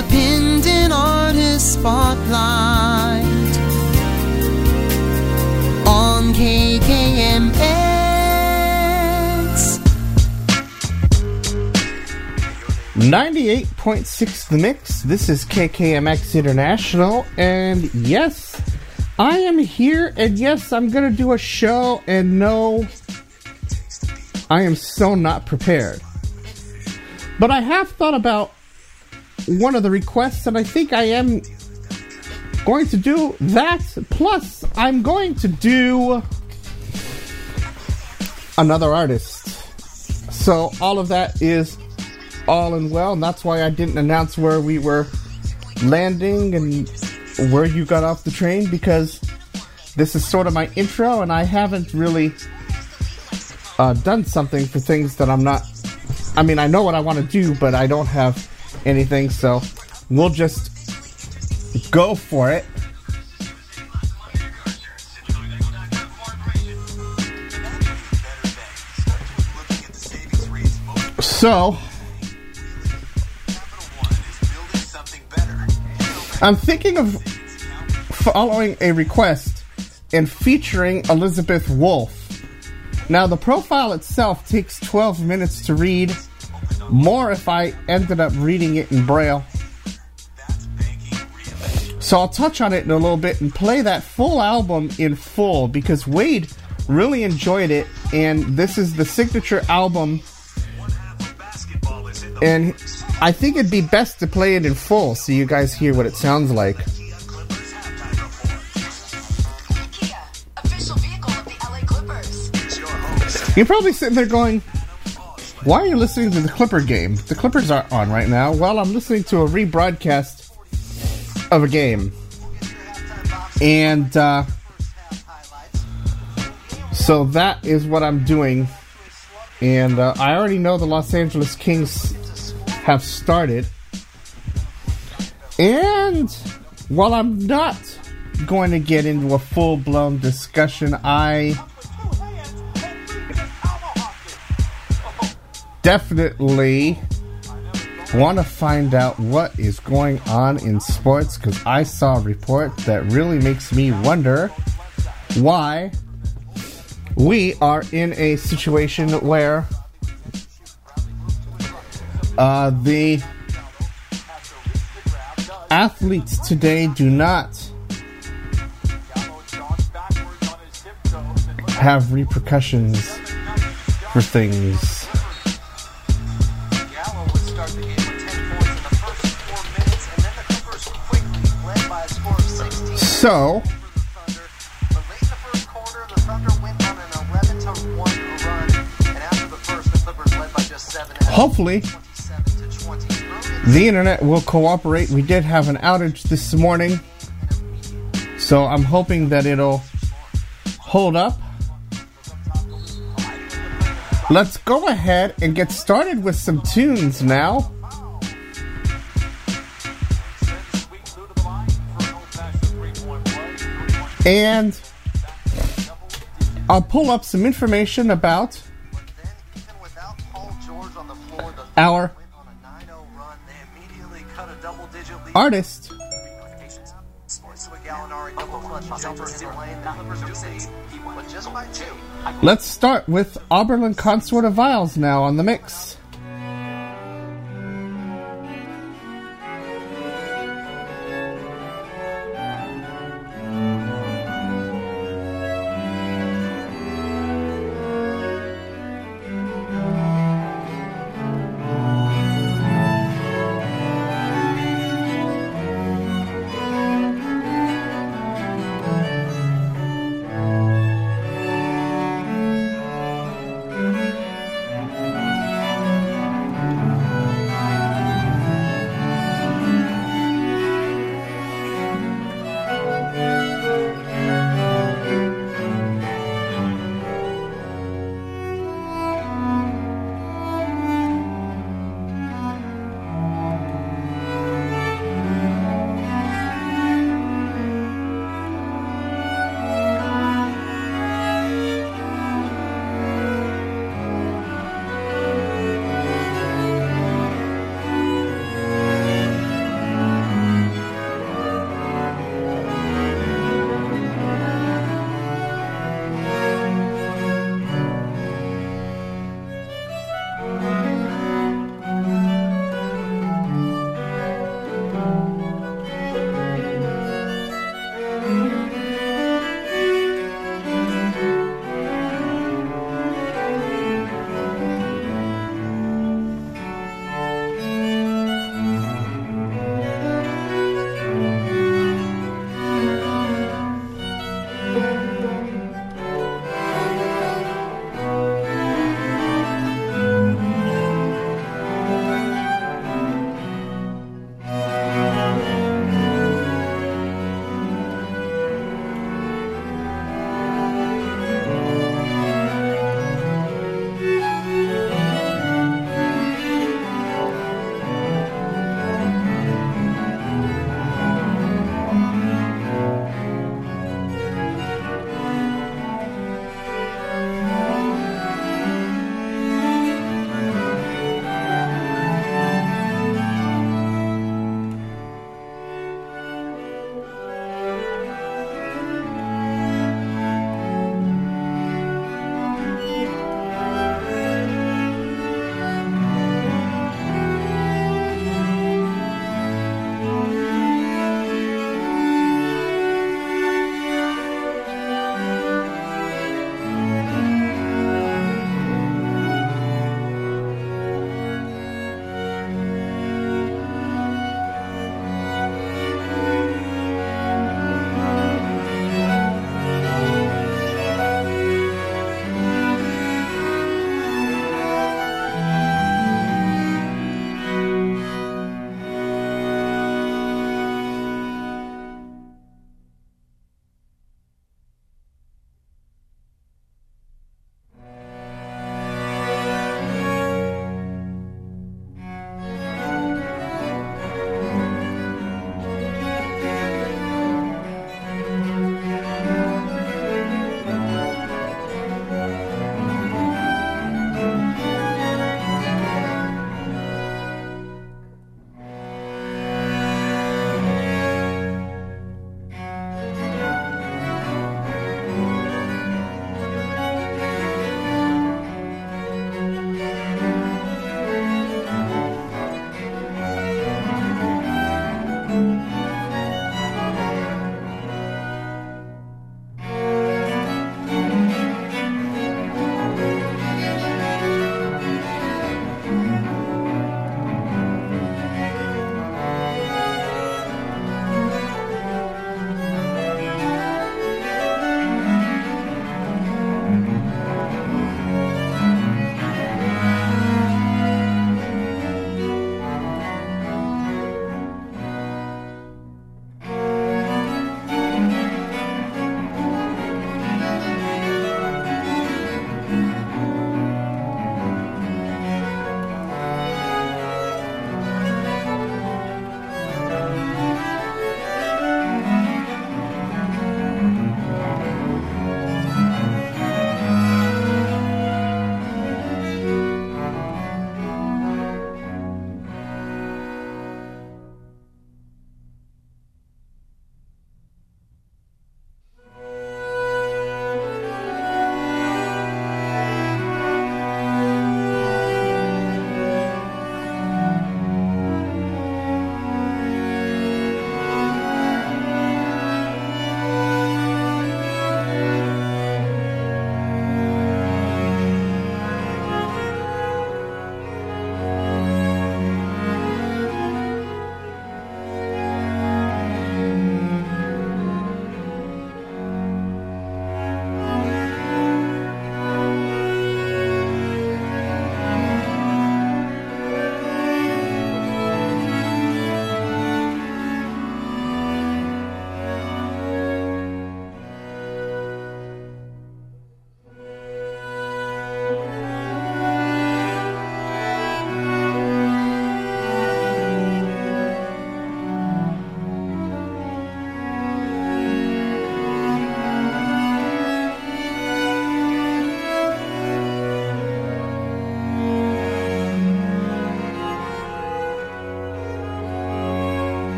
independent artist spotlight. On KKMX 98.6 The Mix. This is KKMX International, and yes, I am here, and yes, I'm gonna do a show, and no, I am so not prepared. But I have thought about one of the requests, and I think I am going to do that. Plus, I'm going to do another artist. So, all of that is all in well, and that's why I didn't announce where we were landing and where you got off the train because this is sort of my intro, and I haven't really uh, done something for things that I'm not. I mean, I know what I want to do, but I don't have anything, so we'll just go for it. So, I'm thinking of following a request and featuring Elizabeth Wolff. Now, the profile itself takes 12 minutes to read, more if I ended up reading it in Braille. So I'll touch on it in a little bit and play that full album in full because Wade really enjoyed it, and this is the signature album. And I think it'd be best to play it in full so you guys hear what it sounds like. You're probably sitting there going, Why are you listening to the Clipper game? The Clippers aren't on right now. Well, I'm listening to a rebroadcast of a game. And uh, so that is what I'm doing. And uh, I already know the Los Angeles Kings have started. And while I'm not going to get into a full blown discussion, I definitely want to find out what is going on in sports because I saw a report that really makes me wonder why we are in a situation where uh, the athletes today do not have repercussions for things. So, hopefully, the internet will cooperate. We did have an outage this morning, so I'm hoping that it'll hold up. Let's go ahead and get started with some tunes now. And I'll pull up some information about our artist. Let's start with Oberlin Consort of Viols now on the mix.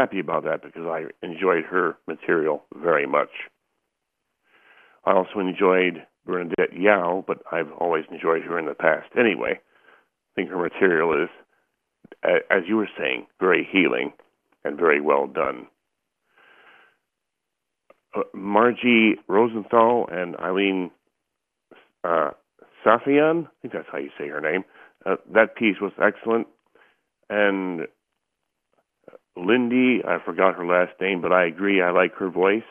Happy about that because I enjoyed her material very much. I also enjoyed Bernadette Yao, but I've always enjoyed her in the past anyway. I think her material is, as you were saying, very healing and very well done. Uh, Margie Rosenthal and Eileen uh, Safian, I think that's how you say her name. Uh, that piece was excellent. And Lindy, I forgot her last name, but I agree, I like her voice.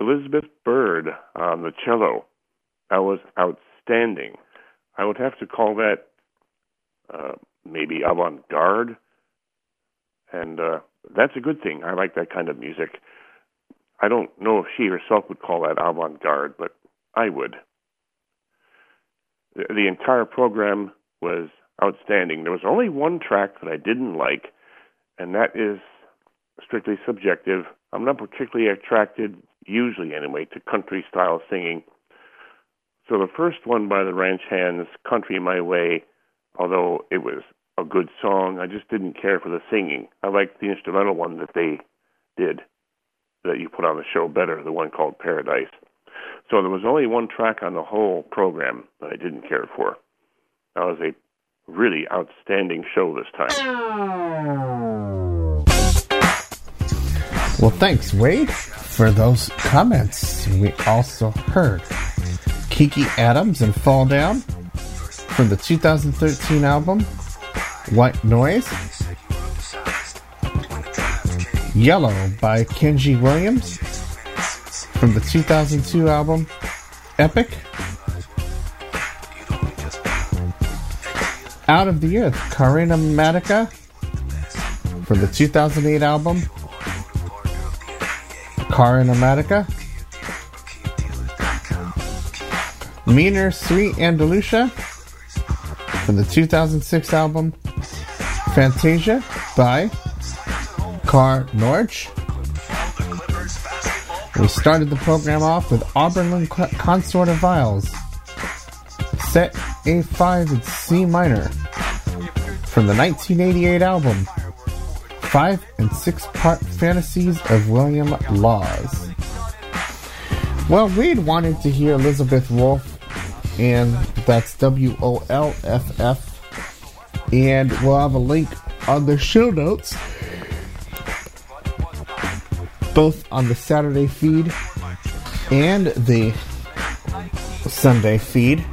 Elizabeth Bird on the cello, that was outstanding. I would have to call that uh, maybe avant garde, and uh, that's a good thing. I like that kind of music. I don't know if she herself would call that avant garde, but I would. The, the entire program was outstanding. There was only one track that I didn't like, and that is strictly subjective. I'm not particularly attracted, usually anyway, to country style singing. So the first one by the Ranch Hands, Country My Way, although it was a good song, I just didn't care for the singing. I liked the instrumental one that they did, that you put on the show better, the one called Paradise. So there was only one track on the whole program that I didn't care for. That was a really outstanding show this time. Well, thanks, Wade, for those comments. We also heard Kinky Atoms and Fall Down from the 2013 album White Noise. Yelo by Kenji Williams from the 2002 album Epic. Out of the Erg, Kara Nomadica from the 2008 album Kara Nomadica. Menor, Suite Andalucia from the 2006 album Fantasia by Kaare Norge. We started the program off with Oberlin Consort of Viols, set A5 in C minor from the 1988 album Five and Six Part Fantasies of William Lawes. Well, Reed wanted to hear Elizabeth Wolff, and that's W O L F F, and we'll have a link on the show notes both on the Saturday feed and the Sunday feed.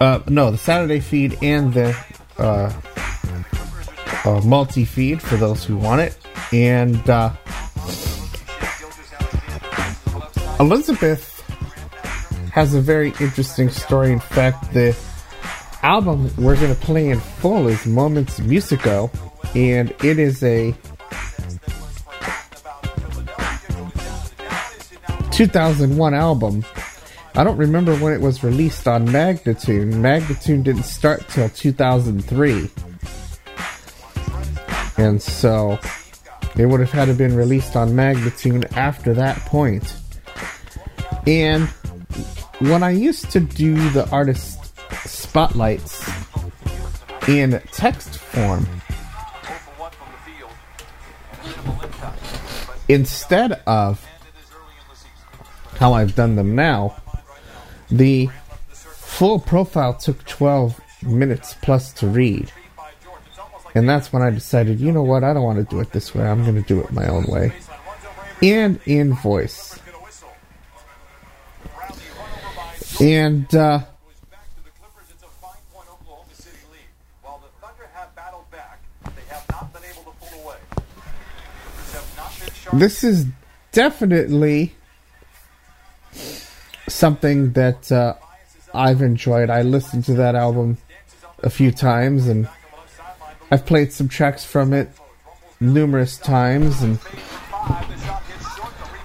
Uh, no, the Saturday feed and the uh, multi feed for those who want it. And uh, Elizabeth has a very interesting story. In fact, the album we're going to play in full is Moments Musicaux, and it is a 2001 album. I don't remember when it was released on Magnatune. Magnatune didn't start till 2003. And so it would have had to been released on Magnatune after that point. And when I used to do the artist spotlights in text form, instead of how I've done them now, the full profile took 12 minutes plus to read. And that's when I decided, you know what, I don't want to do it this way. I'm going to do it my own way. And in voice. And, uh, this is definitely something that uh, I've enjoyed. I listened to that album a few times, and I've played some tracks from it numerous times, and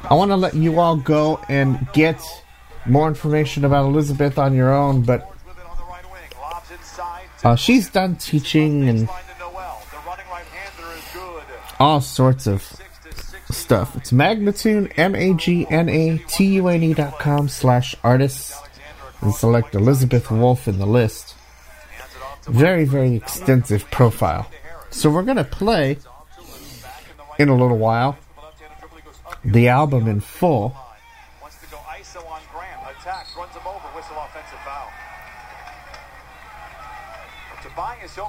I want to let you all go and get more information about Elizabeth on your own, but uh, she's done teaching and all sorts of stuff. It's Magnatune, M-A-G-N-A-T-U-N-E dot com slash artists and select Elizabeth Wolff in the list. Very, very extensive profile. So we're going to play in a little while the album in full.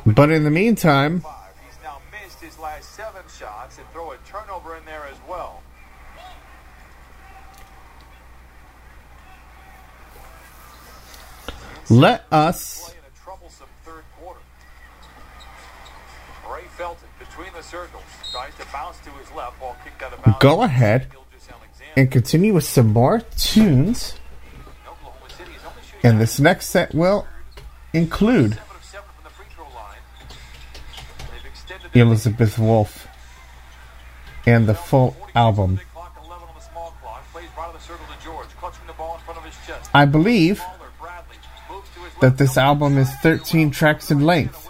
But in the meantime, he's now missed his last seven shots and throw a turnover in there as well. let us Play in a troublesome third quarter. Ray Felton between the circles tries to bounce to his left ball kicked out of bounds. Go ahead and continue with some more tunes. And this next set will include Elizabeth Wolff and the full album. Big clock, 11 on the small clock. Plays right of the circle to George, clutching the ball in front of his chest. I believe that this album is 13 tracks in length.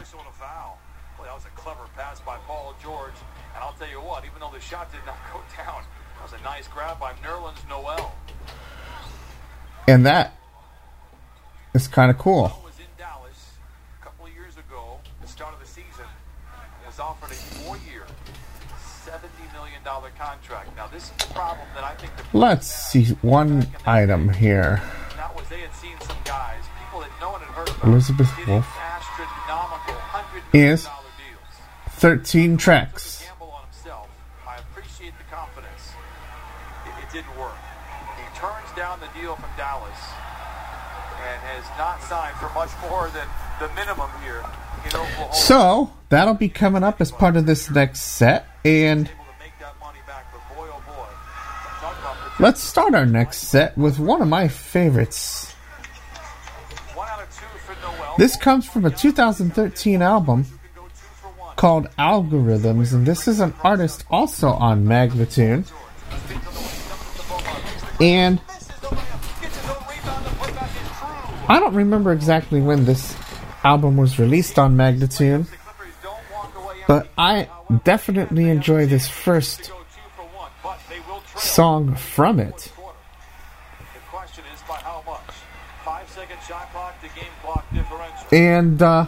The problem that I think the Let's see one item here. That was they had seen much more than the minimum here. So, that'll be coming up as part of this next set. And able to make that money back, but boy oh boy, talk about let's start our next set with one of my favorites. one out of two for Noel. This comes from a 2013 album can go two for one. called Algorithms, and this is an artist also on Magnatune. And I don't remember exactly when this album was released on Magnatune, but I definitely enjoy this first song from it. And uh,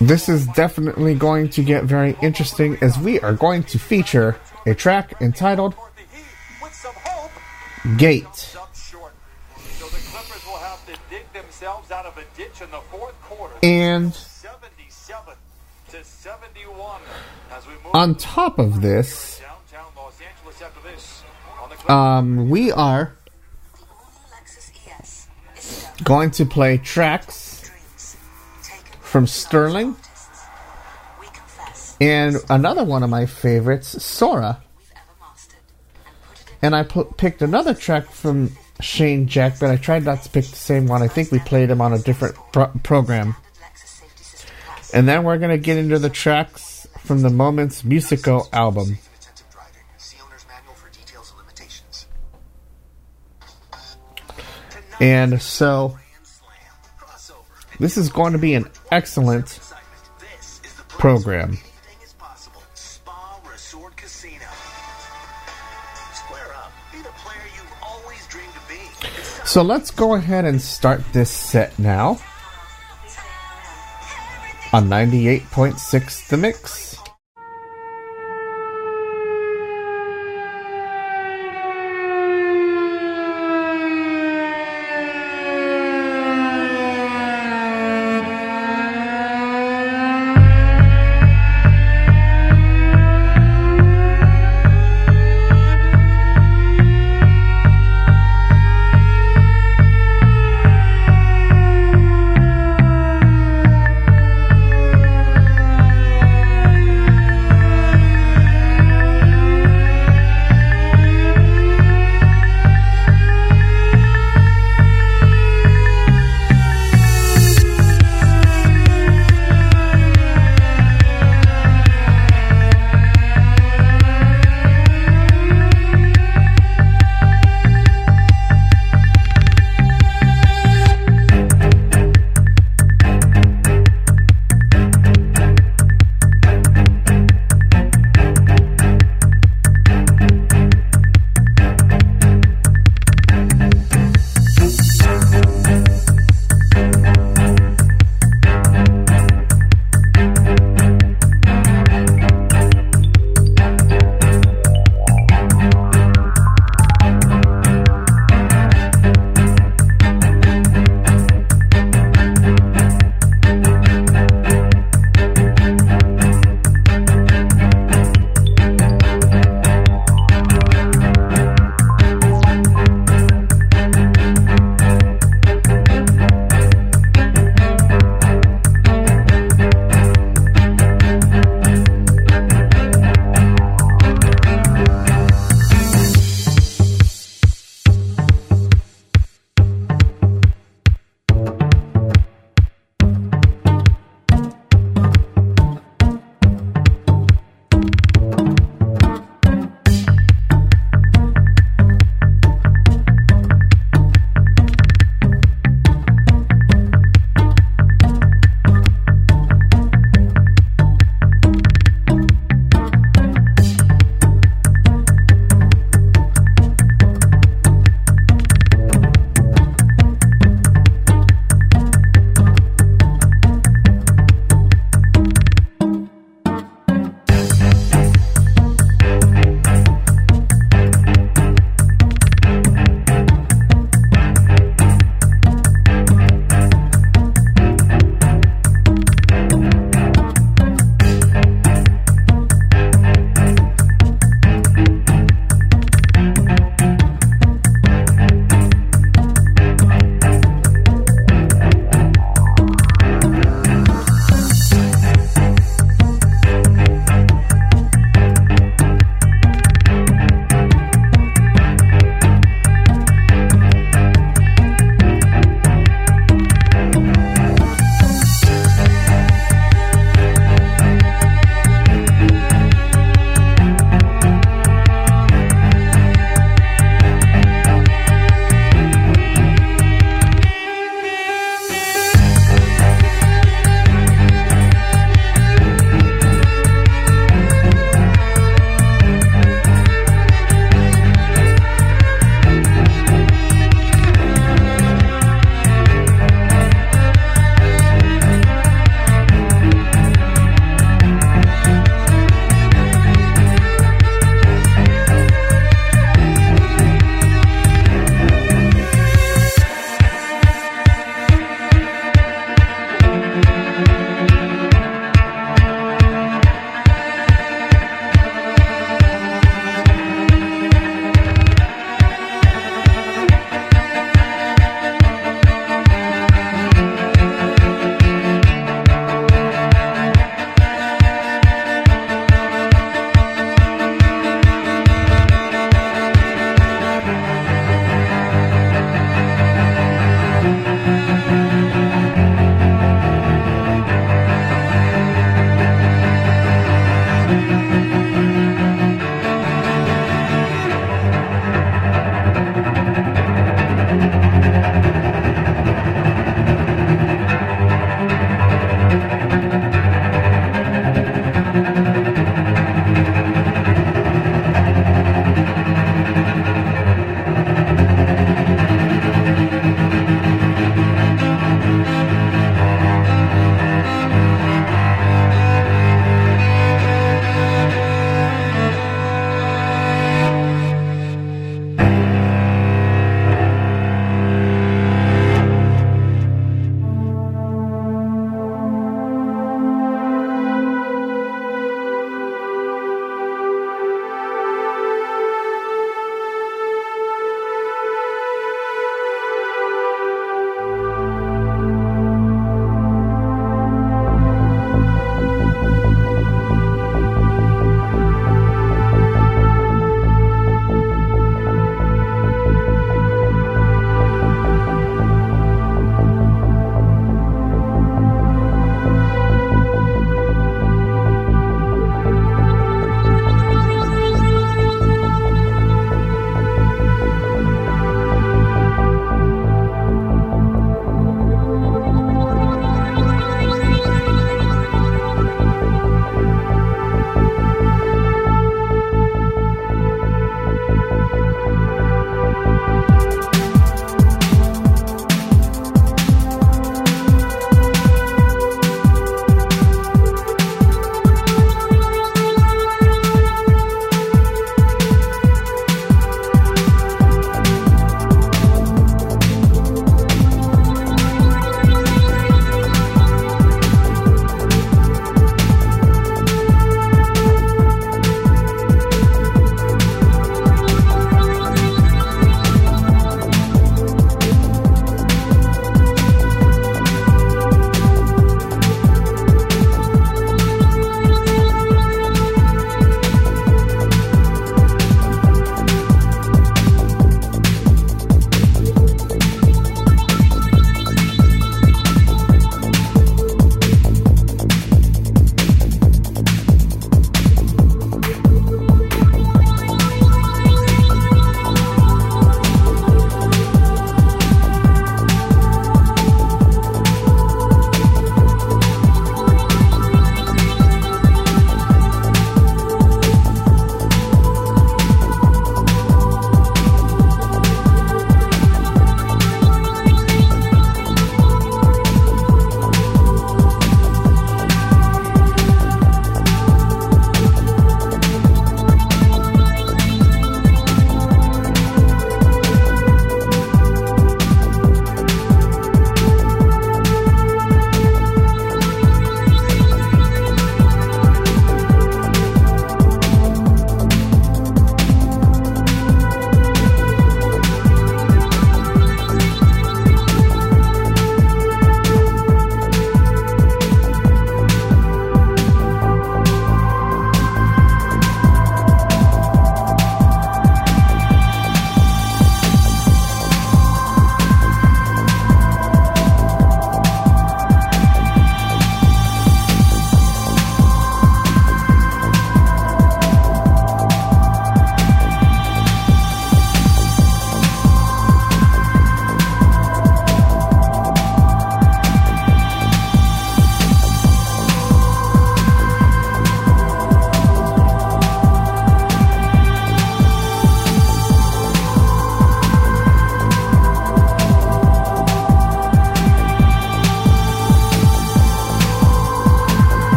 this is definitely going to get very interesting as we are going to feature a track entitled Gate. And 77 to 71 as we move on top of this, um, we are going to play tracks from Sterling and another one of my favorites, Sora. And I picked another track from Shane Jack, but I tried not to pick the same one. I think we played him on a different pro- program. And then we're going to get into the tracks from the Moments Musicaux album. And so this is going to be an excellent program. So let's go ahead and start this set now on 98.6 The Mix.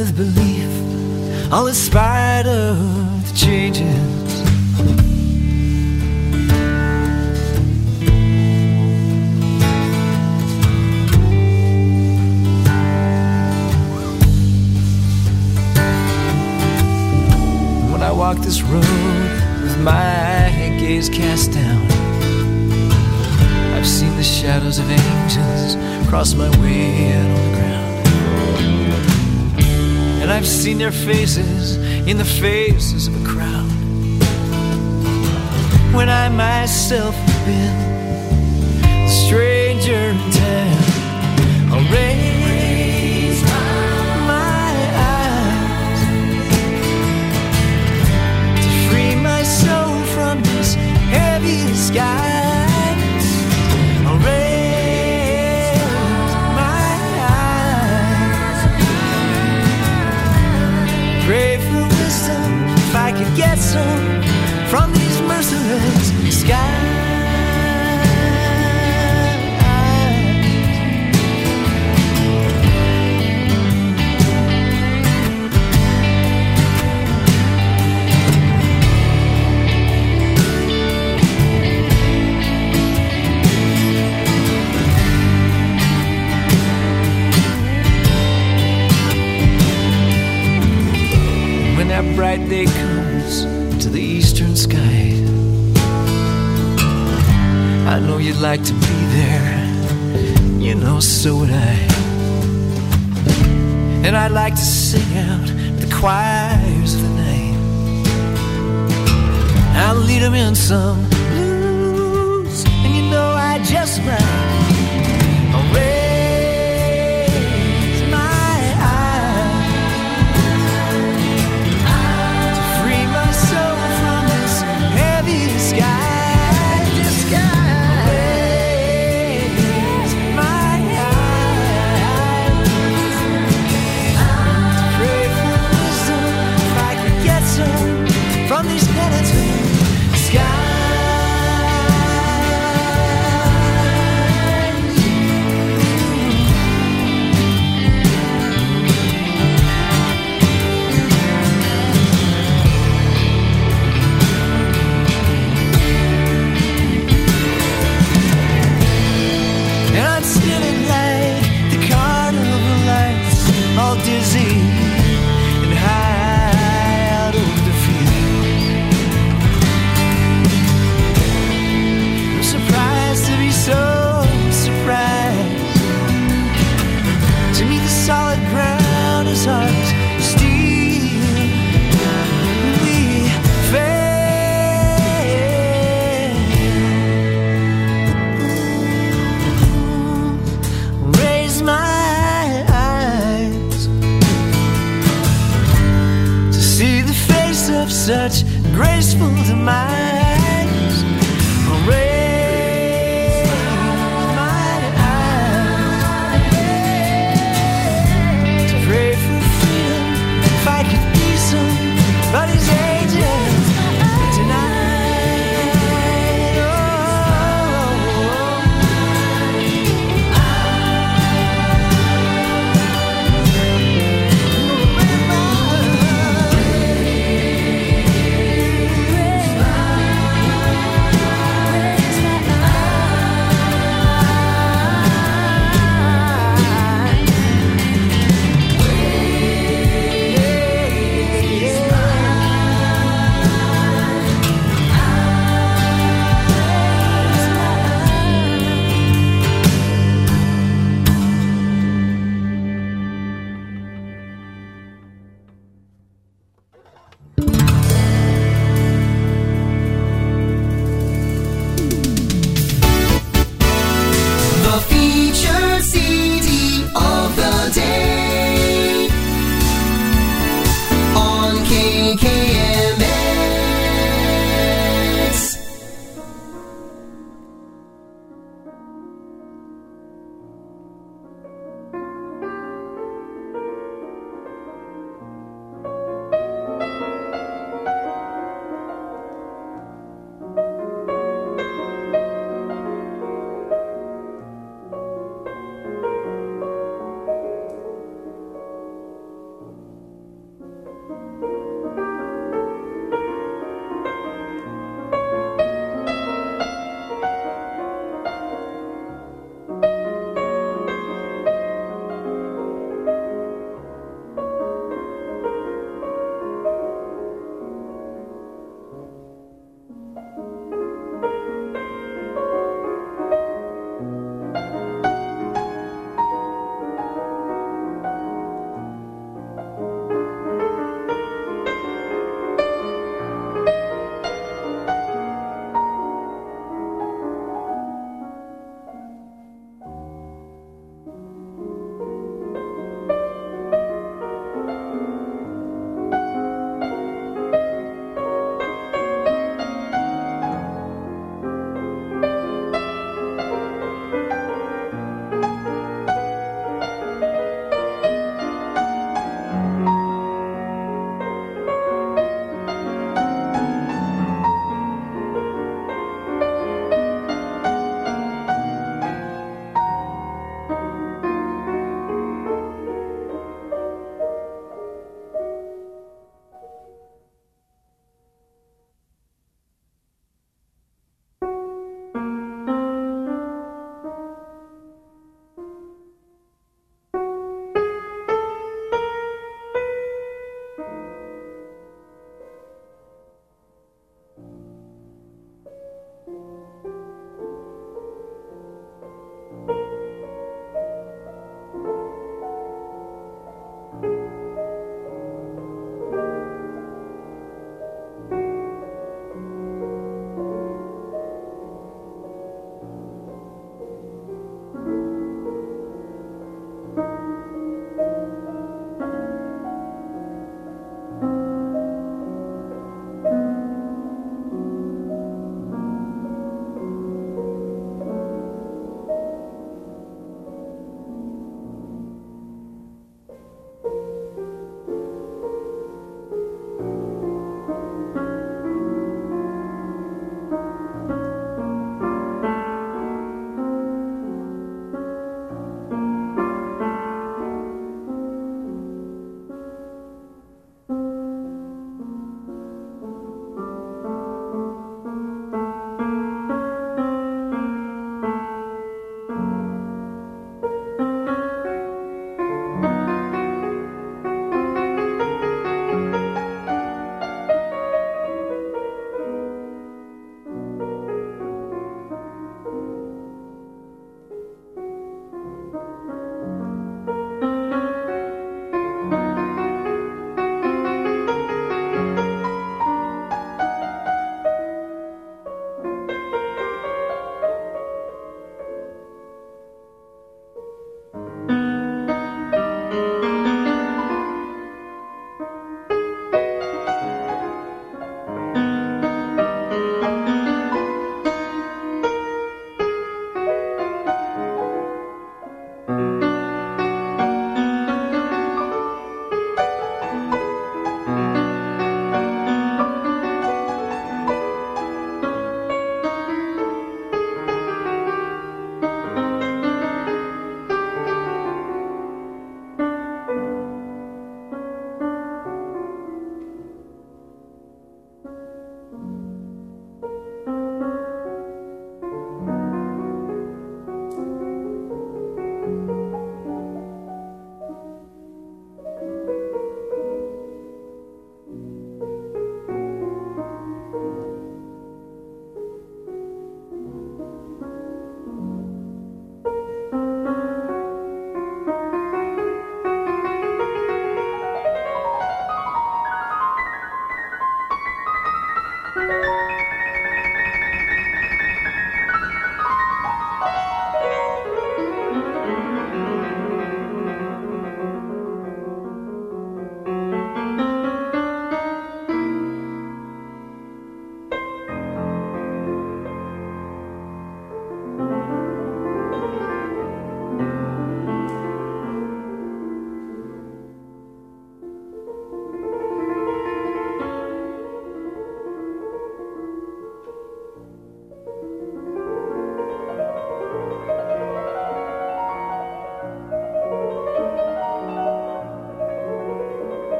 With belief, all in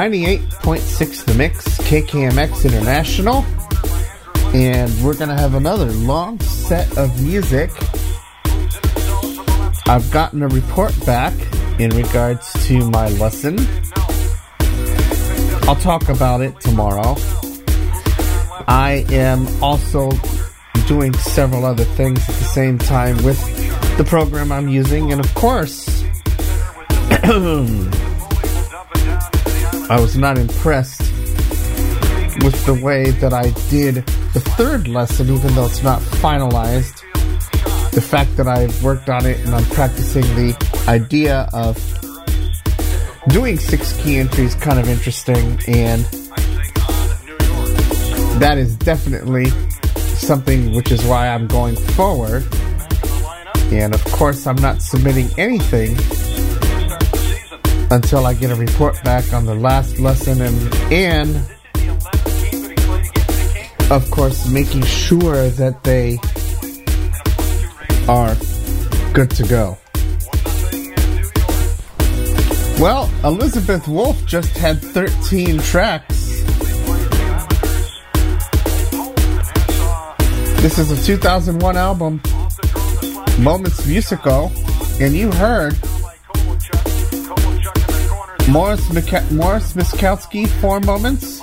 98.6 The Mix, KKMX International. And we're going to have another long set of music. I've gotten a report back in regards to my lesson. I'll talk about it tomorrow. I am also doing several other things at the same time with the program I'm using, and of course, I was not impressed with the way that I did the third lesson, even though it's not finalized. The fact that I've worked on it and I'm practicing the idea of doing six key entries kind of interesting, and that is definitely something which is why I'm going forward. And of course, I'm not submitting anything until I get a report back on the last lesson and and of course making sure that they are good to go. Well, Elizabeth Wolff just had 13 tracks. This is a 2001 album, Moments Musicaux, and you heard Morris, Mika- Morris Moszkowski, Four Moments.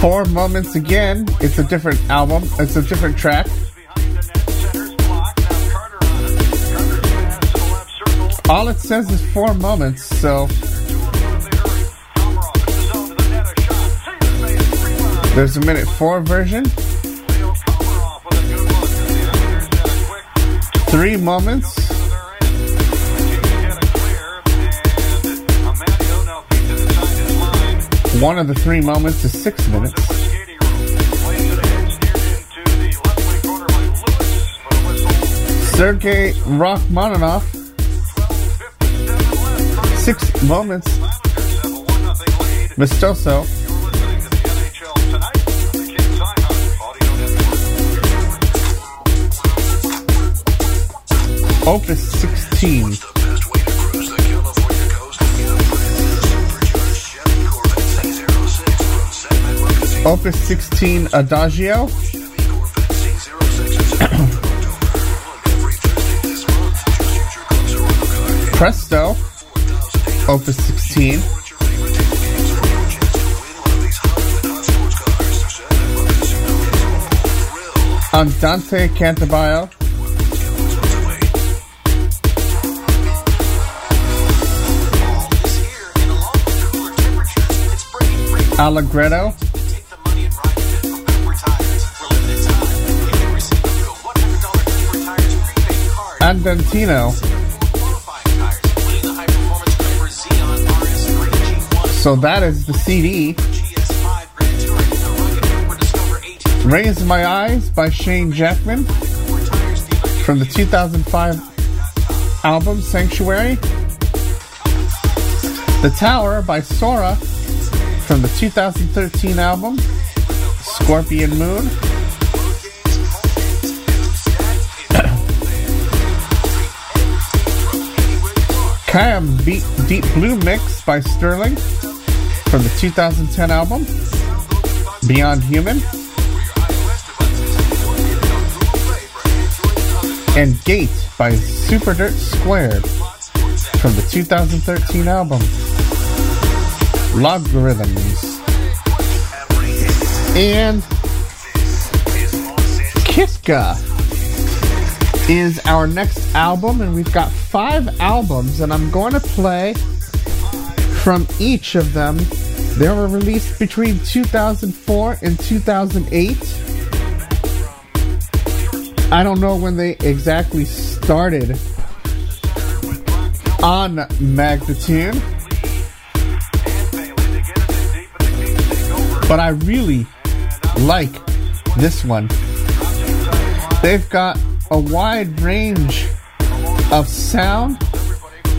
Four Moments again. It's a different album. It's a different track. All it says is four moments, so there's a minute four version. Three moments. One of the three moments is six minutes. Sergei Rachmaninoff. Six moments. Maestoso. Opus 16. Opus 16 Adagio. Presto. Opus 16. Andante Cantabile. Allegretto. Andantino. So that is the CD. Raise My Eyes by Shane Jackman from the 2005 album Sanctuary. The Tower by Sora from the 2013 album Scorpion Moon. Beat Deep Blue Mix by Sterling from the 2010 album Beyond Human. And Gate by Super Dirt Squared from the 2013 album Logarithms. And Kitka is our next album, and we've got five albums, and I'm going to play from each of them. They were released between 2004 and 2008. I don't know when they exactly started on Magnatune, But I really like this one. They've got a wide range of sound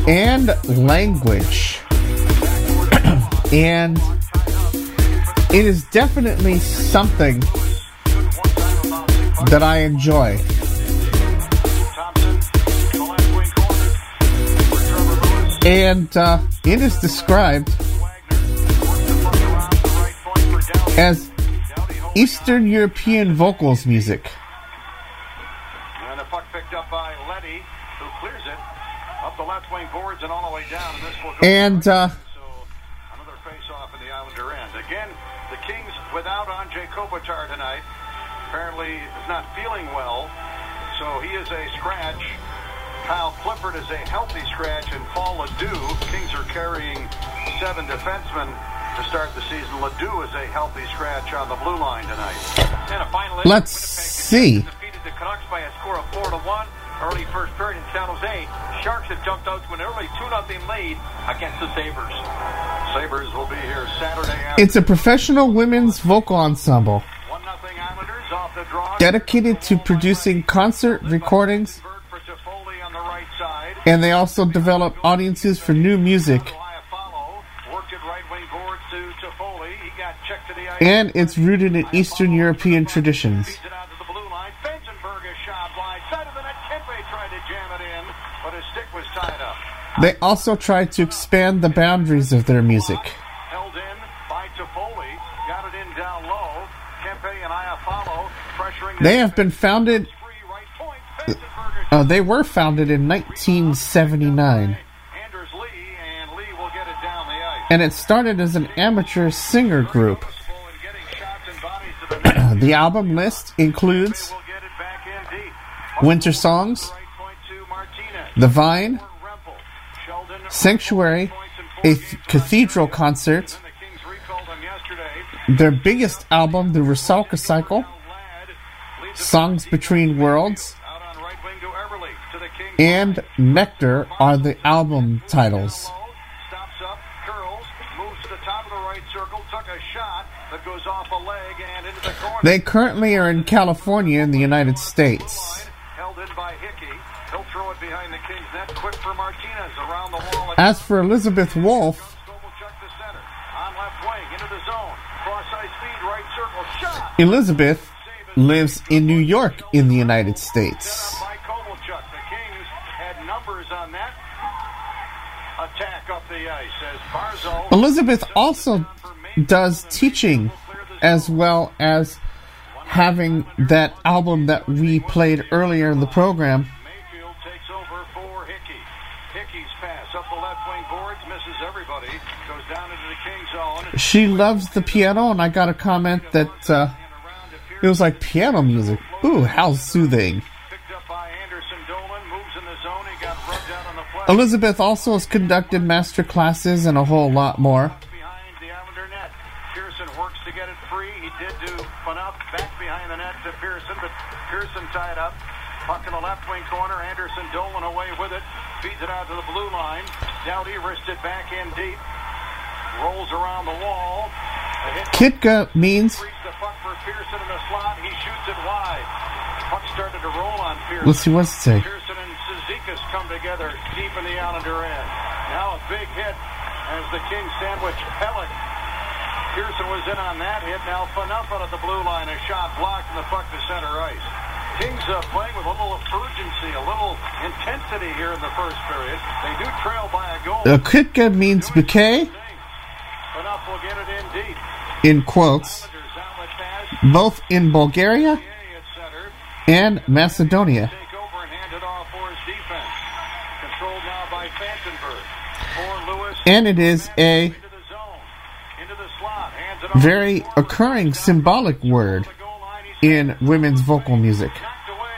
and language. and it is definitely something that I enjoy. And uh, it is described as Eastern European vocals music. And the puck picked up by Letty, who clears it up the left wing boards and all the way down. And this will go And uh, so another face off in the Islander end. Again, the Kings without Anze Kopitar tonight. Apparently is not feeling well, so he is a scratch. Kyle Clifford is a healthy scratch, and Paul Ledoux. Kings are carrying seven defensemen to start the season. Ledoux is a healthy scratch on the blue line tonight. And a final Let's see. defeated the Canucks by a score of four to one. Early first period in San Jose, Sharks have jumped out to an early two 0 lead against the Sabres. Sabres will be here Saturday it's a professional women's vocal ensemble one 0 Islanders off the draw. dedicated to producing concert recordings, Bird for Toffoli on the right side. and they also develop audiences for new music. Iafallo worked it right wing boards to Toffoli. He got checked to the ice. And it's rooted in Eastern European traditions. Feeds it out to the blue line. Fantenberg a shot wide side of the net. Kempe tried to jam it in, but his stick was tied up. They also try to expand the boundaries of their music. Held in by Toffoli. Got it in down low. Kempe and Iafallo pressuring. They have been founded, Free right point. Fantenberg a uh, they were founded in 1979, Anders Lee, and Lee will get it down the ice. and it started as an amateur singer group. Purposeful in getting shots and bodies to the album list includes Will get it back in deep. Winter Songs, Right point to Martinez. The Vine, Sanctuary, a th- cathedral concert, The Kings recalled him yesterday. their biggest album, The Rusalka Cycle, Ladd leads it Songs Between Worlds, out on right wing to Eberle. To the Kings. and Nectar are the album titles. Stops up, curls, moves to the top of the right circle, took a shot that goes off a leg and into the corner. They currently are in California in the United States. Held in by Hickey. He'll throw it behind the Kings net. Quick for Martinez around the wall. As for Elizabeth Wolff, Kovalchuk to center. On left wing, into the zone. Cross ice speed, right circle. Shot! Elizabeth lives in New York in the United States. By Kovalchuk. The Kings had numbers on that attack up the ice as Barzo. Elizabeth also does teaching as well as having that album that we played earlier in the program. Mayfield takes over for Hickey. Hickey's pass up the left wing boards, misses everybody, goes down into the King zone. She loves the piano, and I got a comment that uh, And around to it was like piano music. Ooh, how soothing. picked up by Anderson Dolan, moves in the zone. He got rubbed out on the flat. Elizabeth also has conducted master classes and a whole lot more. behind the Islander net. Pearson works to get it free. He did do enough back behind the net to Pearson, but Pearson tied up. Puck in the left wing corner. Anderson Dolan away with it. Feeds it out to the blue line. Doughty wrists it back in deep. Rolls around the wall. Kitka means the puck for Pearson in the slot. He shoots it wide. Puck started to roll on Pearson. let's see what's it say. Pearson and Cizikas come together deep in the Islander end. Now a big hit as the Kings sandwich Pelech. Pearson was in on that hit. Now Fanuffin at the blue line. A shot blocked and the puck to center ice. Kings uh, playing with a little urgency, a little intensity here in the first period. They do trail by a goal. Uh, Kitka means bouquet, Phaneuf will get it in deep. in quotes, Islanders outlet pass. both in Bulgaria Yay at center. and Macedonia. take over and hand it off for his defense. Controlled now by Fantenberg. For Lewis. And it is a Into the zone. Into the slot. Hands it off. very occurring symbolic word The goal line. He's in women's vocal music, knocked away.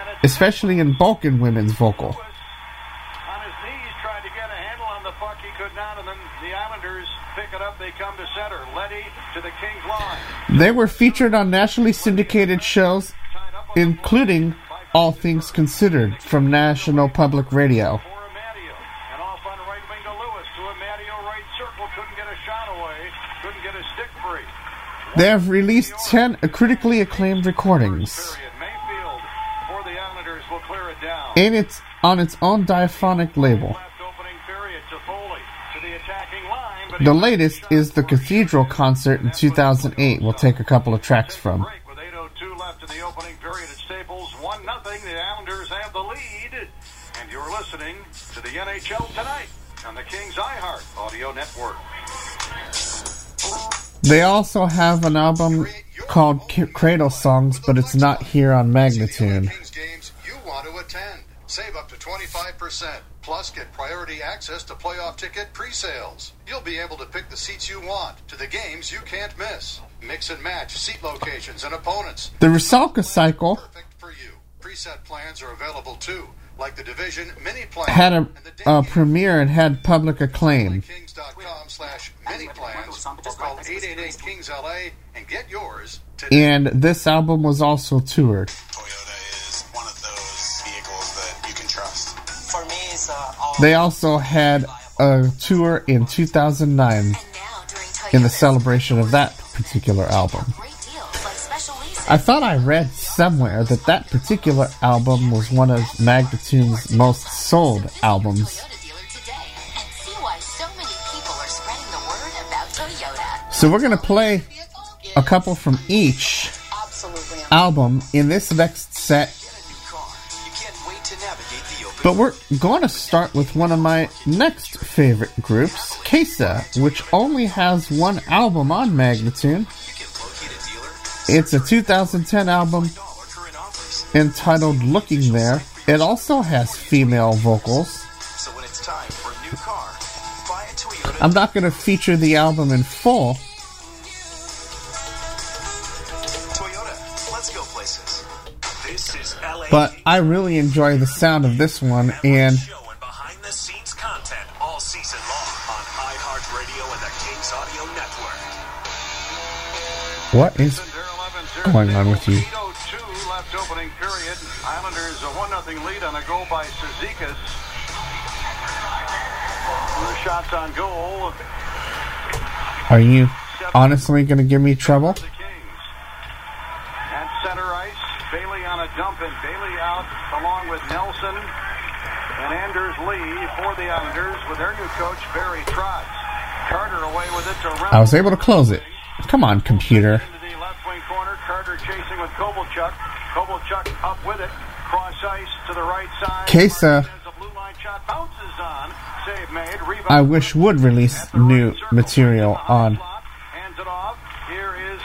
And it's especially in Balkan women's vocal. On his knees tried to get a handle on the puck. He could not. And then the Islanders pick it up. They come to center. Letty to the Kings line. They were featured on nationally syndicated shows, Tied up on the including All Things Considered from National Public Radio. for Amadio. And off on the right wing to Lewis. To Amadio, right circle. Couldn't get a shot away. Couldn't get a stick free. They have released 10 critically acclaimed recordings, and it's on its own diaphonic label. The latest is the Cathedral concert in 2008. We'll take a couple of tracks from. With 8:02 left in the opening period at Staples. One nothing. The Islanders have the lead, and you're listening to the NHL tonight. on the Kings iHeart Audio Network. They also have an album called K- Cradle Songs, but it's not here on Magnatune. You want to attend. Save up to 25%. Plus, get priority access to playoff ticket pre-sales. You'll be able to pick the seats you want to the games you can't miss. Mix and match seat locations and opponents. The Rusalka Cycle Perfect for you. Preset plans are available too, like the Division Mini Plan. had a, and the Day a premiere and had public acclaim. Kings.com slash mini plans or call 888 Kings LA and get yours today. And this album was also toured. Toyota is one of those vehicles that you can trust. For me, it's uh, They also had a tour in 2009 And now during Toyota's in the celebration of that particular album. great deals like special leases. I thought I read somewhere that that particular album was one of Magnatune's most sold albums. So we're going to play a couple from each album in this next set, but we're going to start with one of my next favorite groups, Kesa, which only has one album on Magnatune. It's a 2010 album. Entitled Looking There. It also has female vocals. So when it's time for a new car, buy a Toyota. I'm not going to feature the album in full, Toyota. Let's go places. This is LA. but I really enjoy the sound of this one and show and behind the scenes content all season long on iHeartRadio and the Kings Audio Network. what is going on with you? Nothing lead on a goal by Cizikas. The shots on goal. Are you honestly going to give me trouble? At center ice, Bailey on a dump and Bailey out along with Nelson and Anders Lee for the Islanders with their new coach Barry Trotz. Carter away with it to Reynolds. I was able to close it. Come on, computer. Into the left wing corner, Carter chasing with Kovalchuk. Kovalchuk up with it cross ice to the right side. Kesa. As the blue line shot bounces on, save made, rebound. I wish would release new material on Hands it off. Here is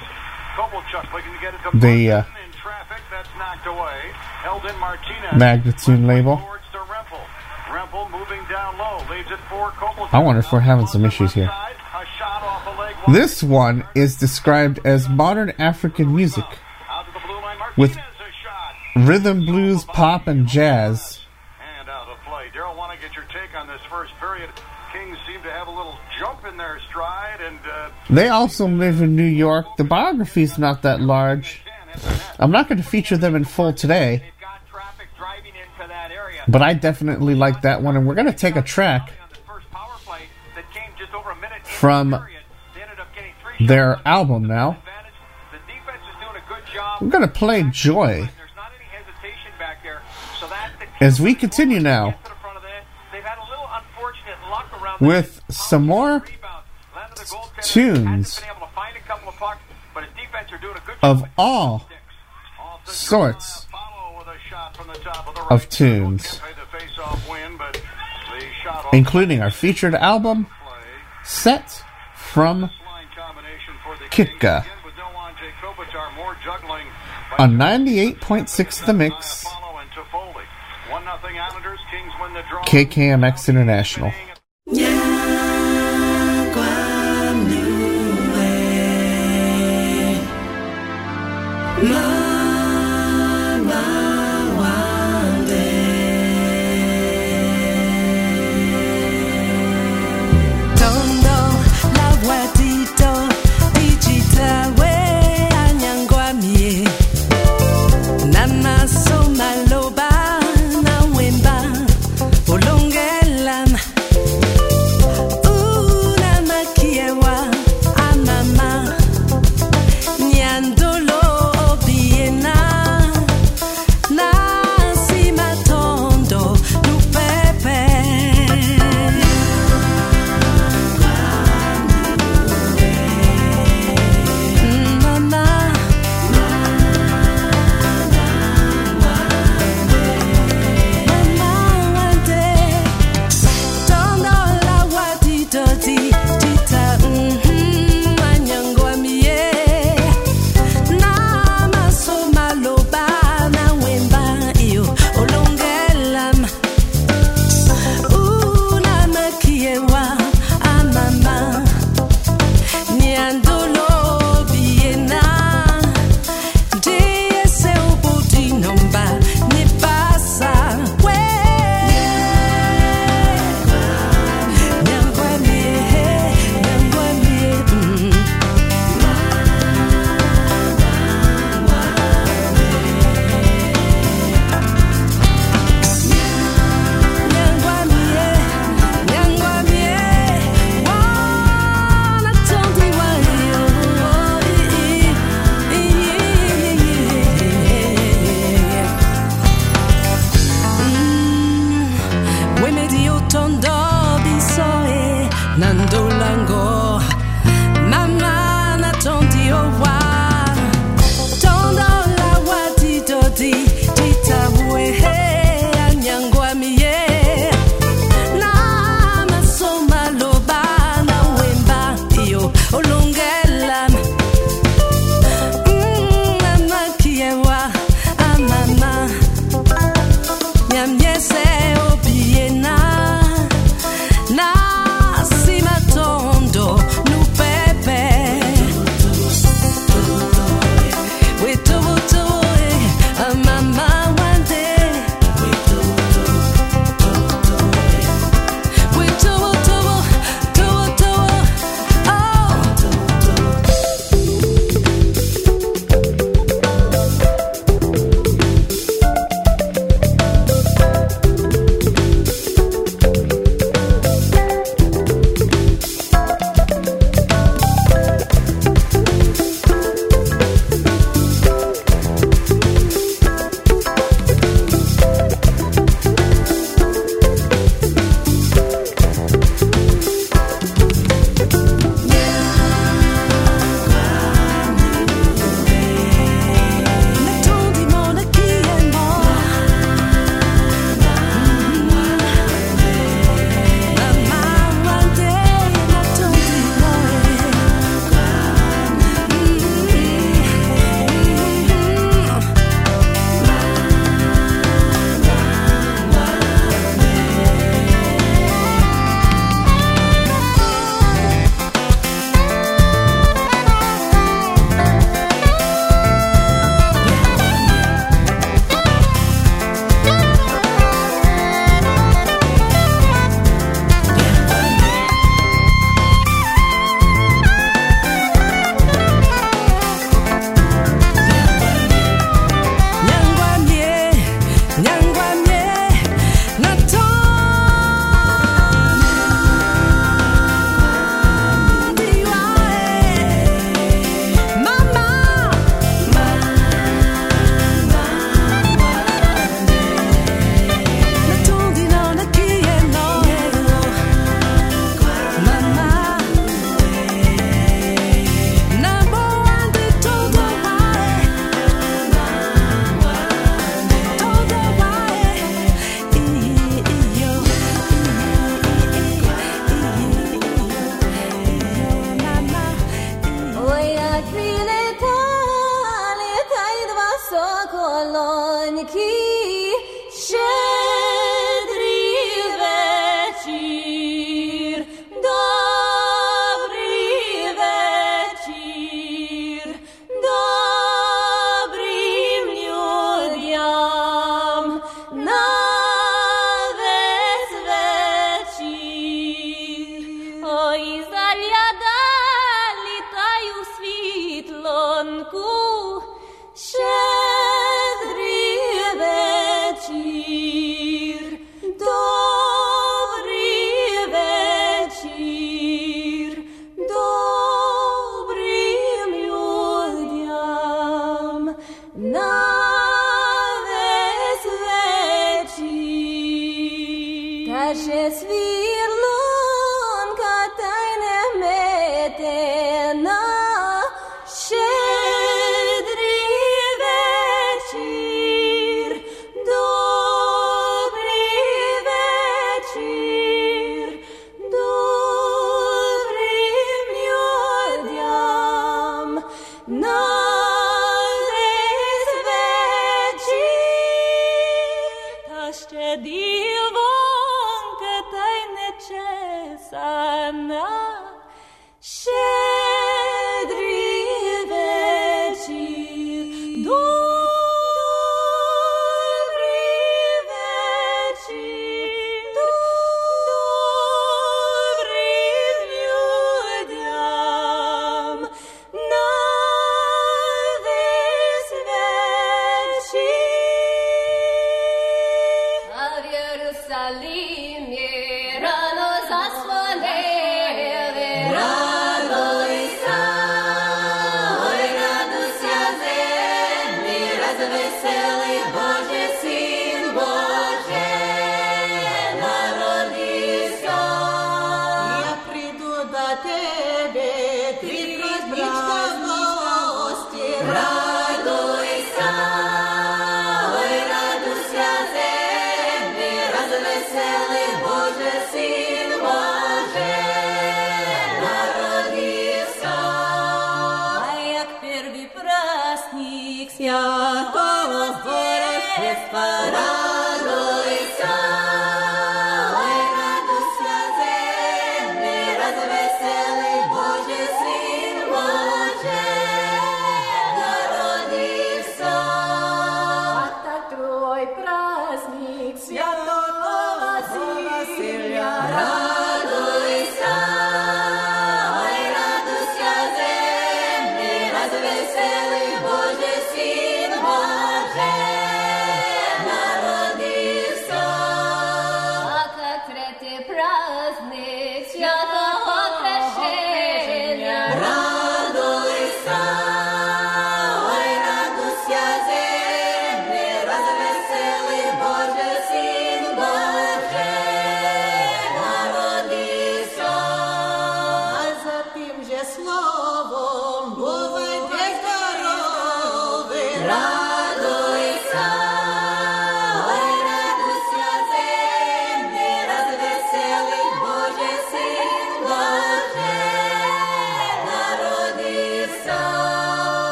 Kovalchuk looking to get it to The, uh, Martin in traffic. That's knocked away. Eldon Martinez. Magnatune label. Towards to Rempel. Rempel moving down low. Leaves it for Kovalchuk. I wonder if we're having some issues here. Side, a shot off a leg wide. This one is described as modern African music Out to the blue line. with Martinez a shot. Rhythm, blues, pop, and jazz. And out of play. Daryl, want to get your take on this first period. Kings seem to have a little jump in their stride, and uh, They also live in New York. The biography's not that large. I'm not going to feature them in full today, they've got traffic driving into that area. but I definitely like that one, and we're going to take a track On the first power play that came just over a minute into From the period. They ended up getting three their album now. Advantage. The defense is doing a good job. We're going to play Joy There's not any hesitation back there. So that as we continue now with some more tunes of all sorts of tunes, including our featured album set from Kitka. On 98.6 The Mix, Apollo and Toffoli. 1-0 Islanders. Kings win the draw. KKMX International.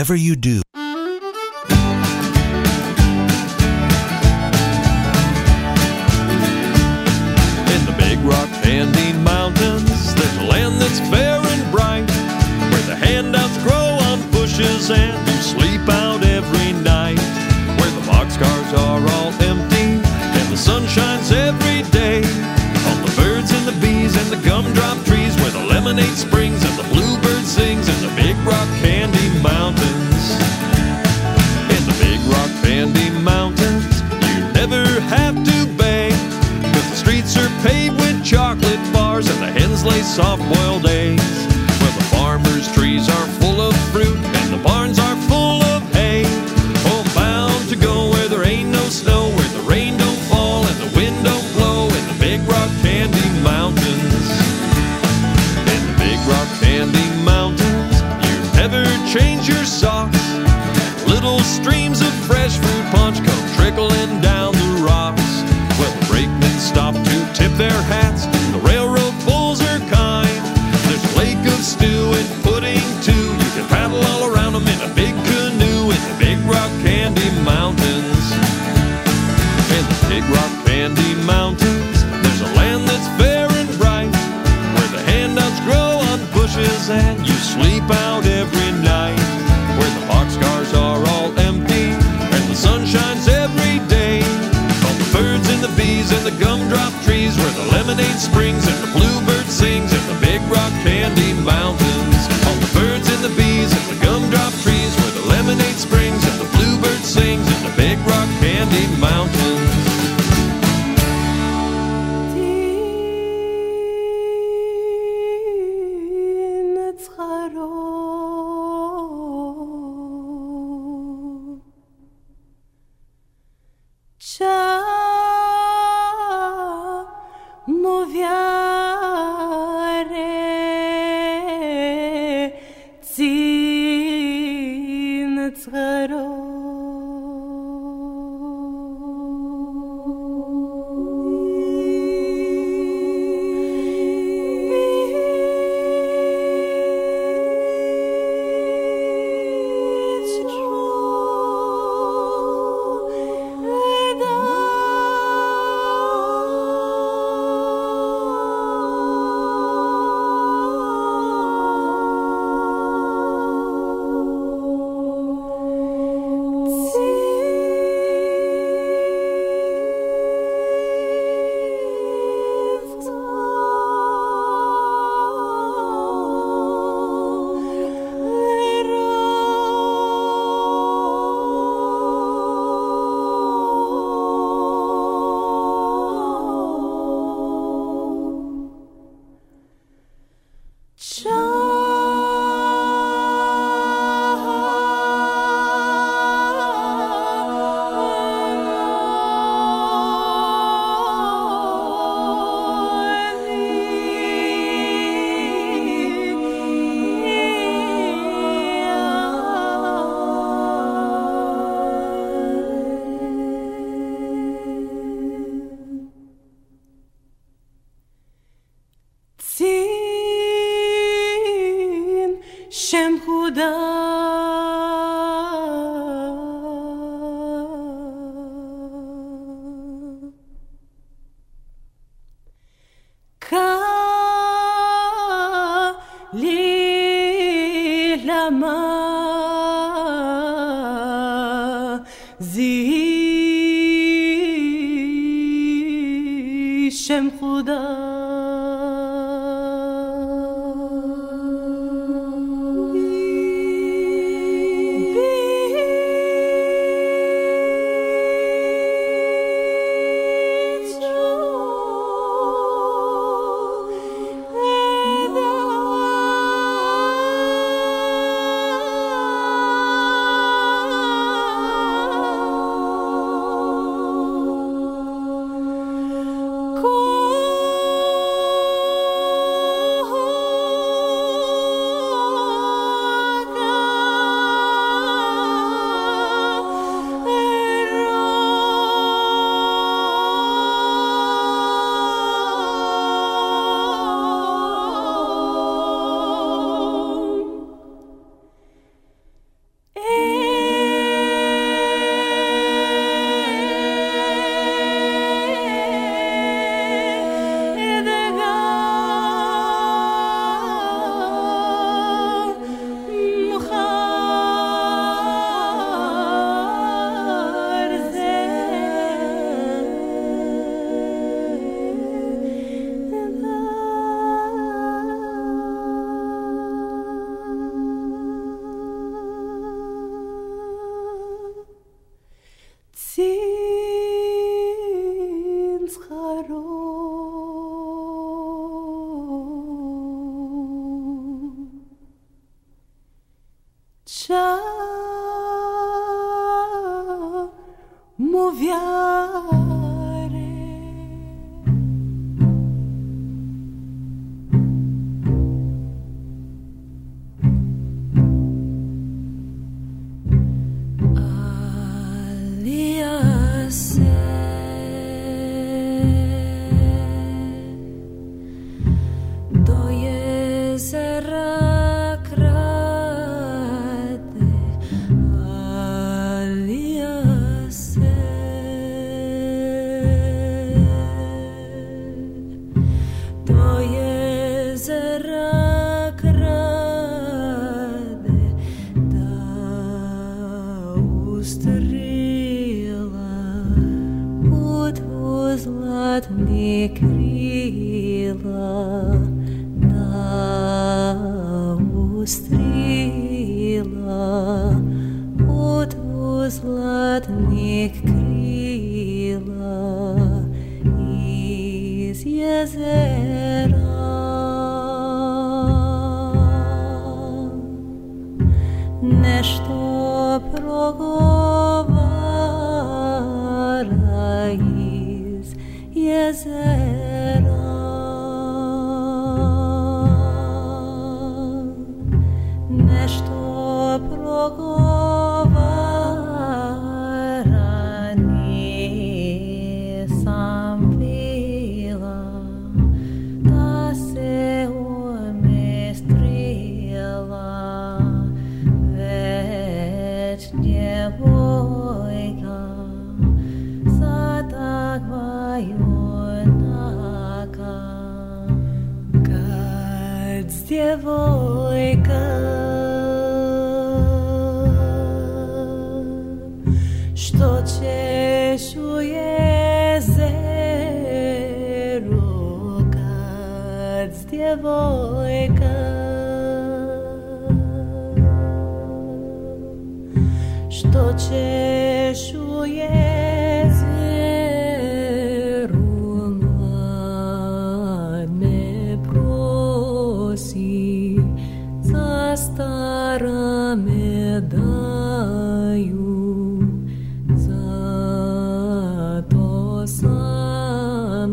Whatever you do. Your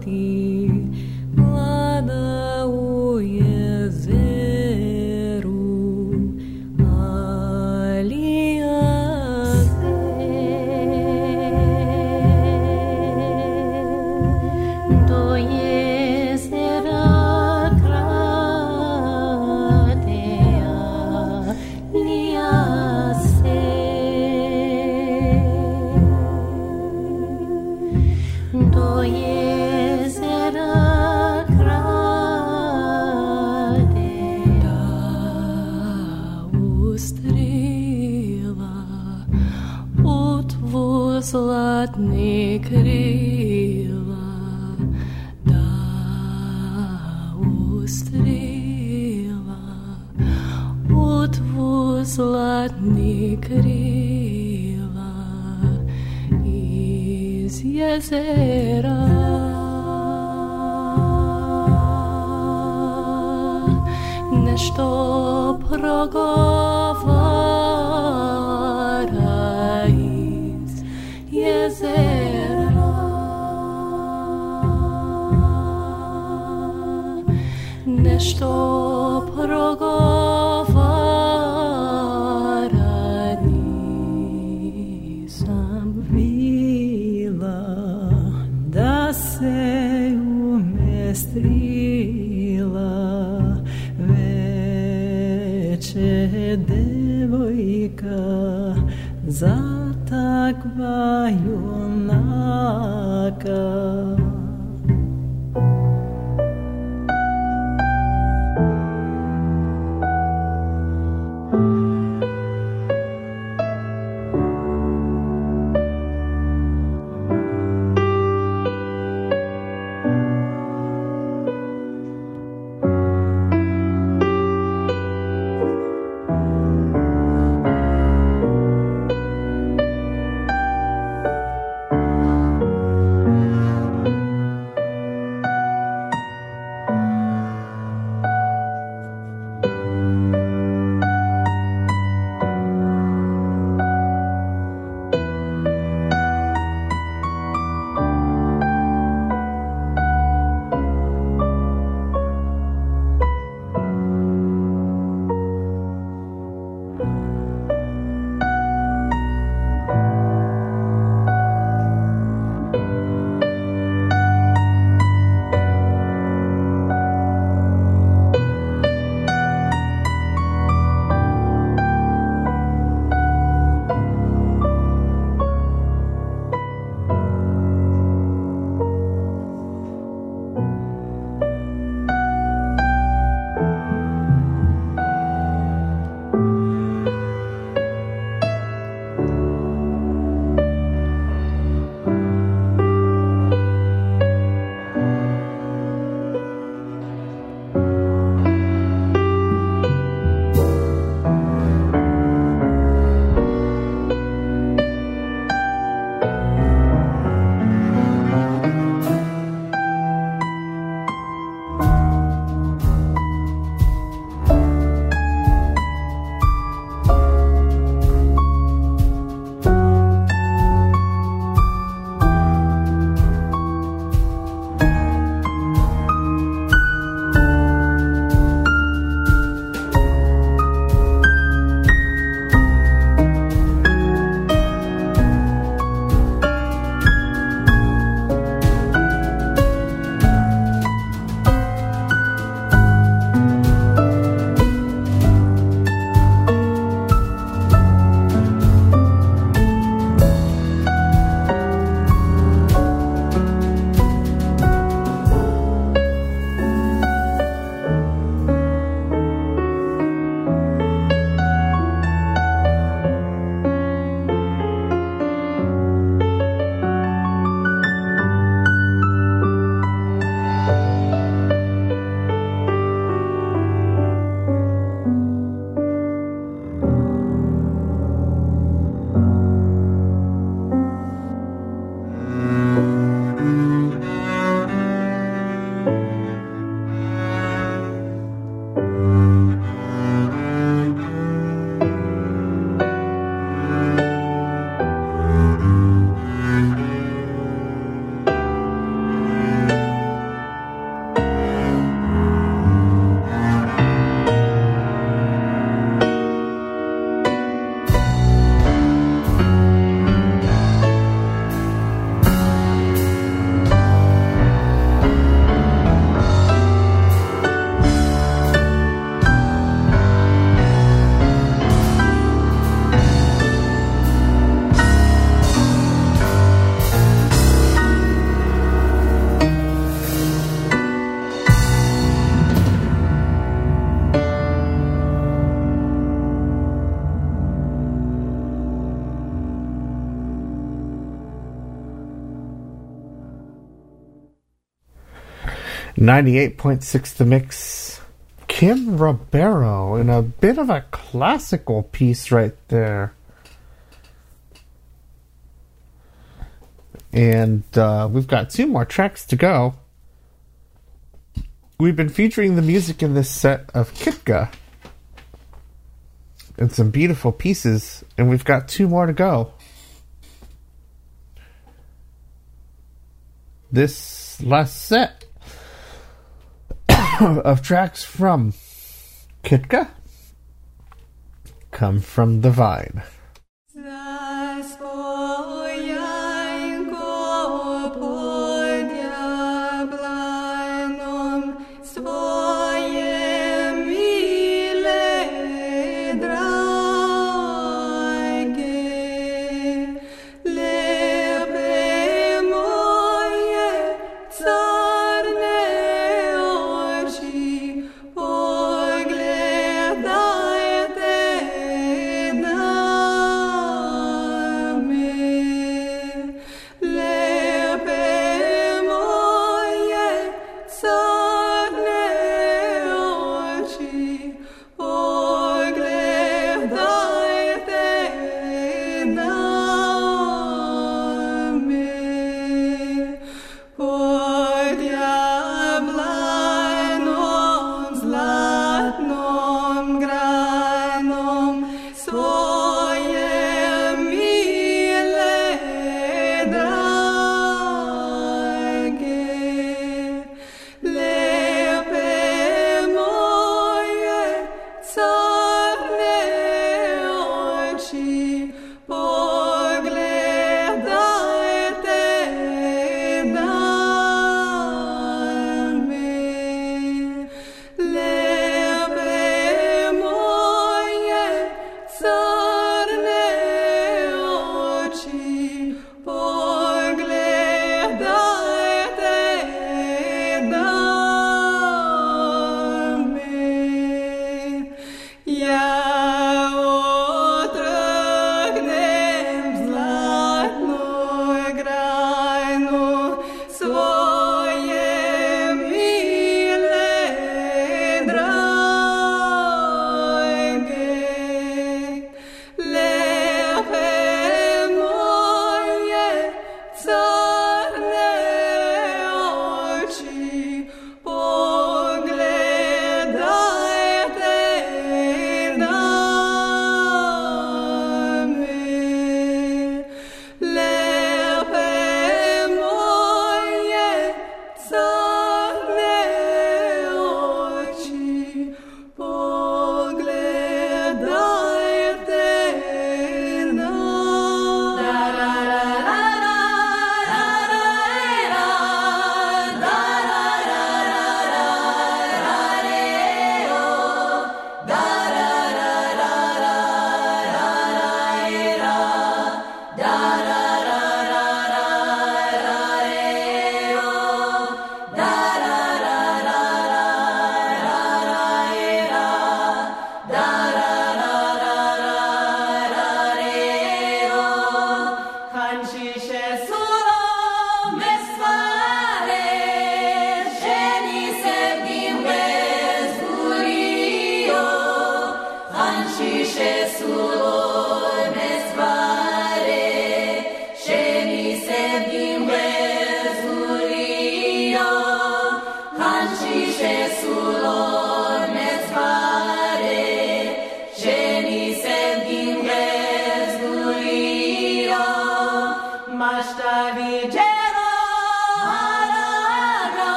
地98.6 the mix. Kim Ribeiro in a bit of a classical piece right there. And uh, we've got two more tracks to go. We've been featuring the music in this set of Kitka and some beautiful pieces, and we've got two more to go. This last set of tracks from Kitka come from the Vine.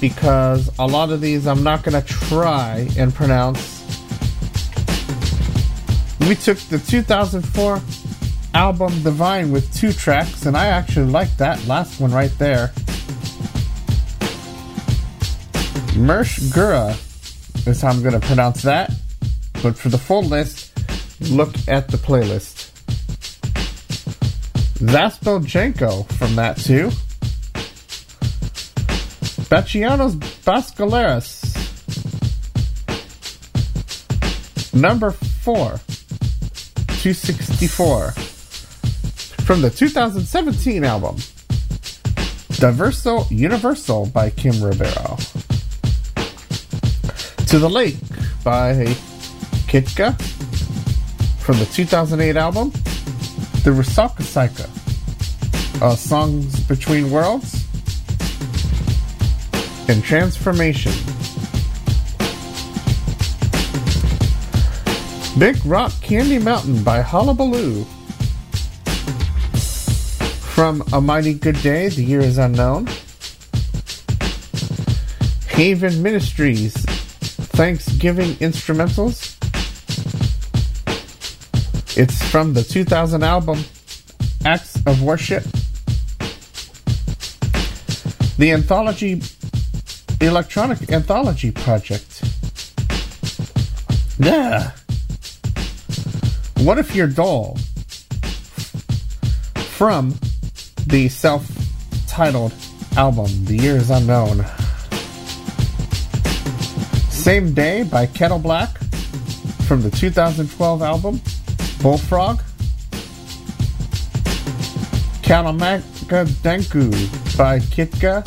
Because a lot of these I'm not going to try and pronounce. We took the 2004 album Divine with two tracks, and I actually like that last one right there. Mersh Gura is how I'm going to pronounce that. But for the full list, look at the playlist. Zaspelchenko from that too. Bacianos Bascaleras. Number 4. 264. From the 2017 album. Diverso Universal by Kim Rivero. To the Lake by Kitka from the 2008 album The Rusalka Cycle uh, Songs Between Worlds and Transformation. Big Rock Candy Mountain by Hullabaloo. From A Mighty Good Day, The Year is Unknown. Haven Ministries, Thanksgiving Instrumentals. It's from the 2000 album Acts of Worship. The anthology, electronic anthology project. Yeah. What if you're dull? From the self titled album, The Year is Unknown. Same Day by Kettle Black from the 2012 album Bullfrog. Kalamaka Denku by Kitka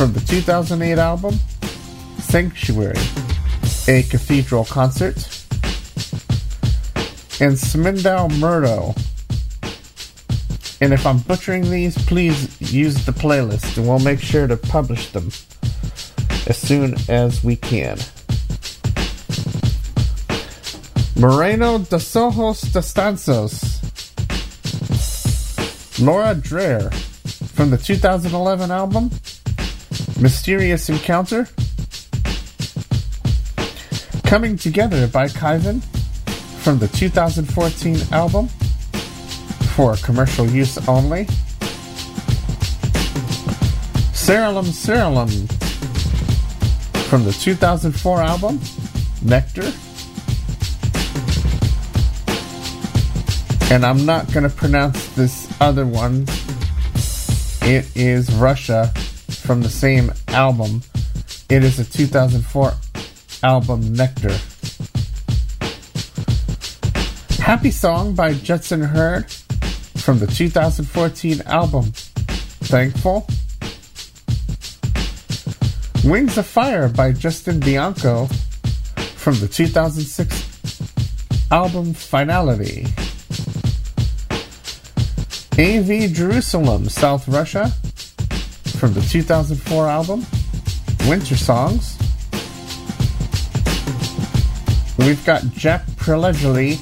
from the 2008 album Sanctuary, a cathedral concert. And Smindal Murdo. And if I'm butchering these, please use the playlist and we'll make sure to publish them as soon as we can. Moreno de Sojos de Stanzos. Laura Dreher from the 2011 album Mysterious Encounter. Coming Together by Kyvan from the 2014 album for commercial use only. Seralim Seralim from the 2004 album Nectar. And I'm not going to pronounce this other one. It is Russia from the same album It is a 2004 album, Nectar. Happy Song by Judson Heard from the 2014 album, Thankful. Wings of Fire by Justin Bianco from the 2006 album Finality. AV Jerusalem, South Russia from the 2004 album Winter Songs. We've got Jack Prelegely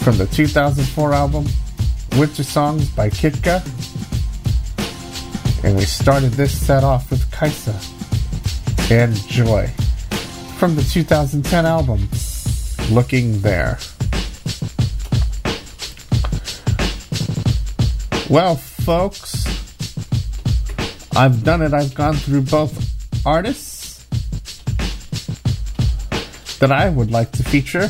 from the 2004 album Winter Songs by Kitka. And we started this set off with Kaisa and Joy from the 2010 album Looking There. Well, folks, I've done it. I've gone through both artists that I would like to feature.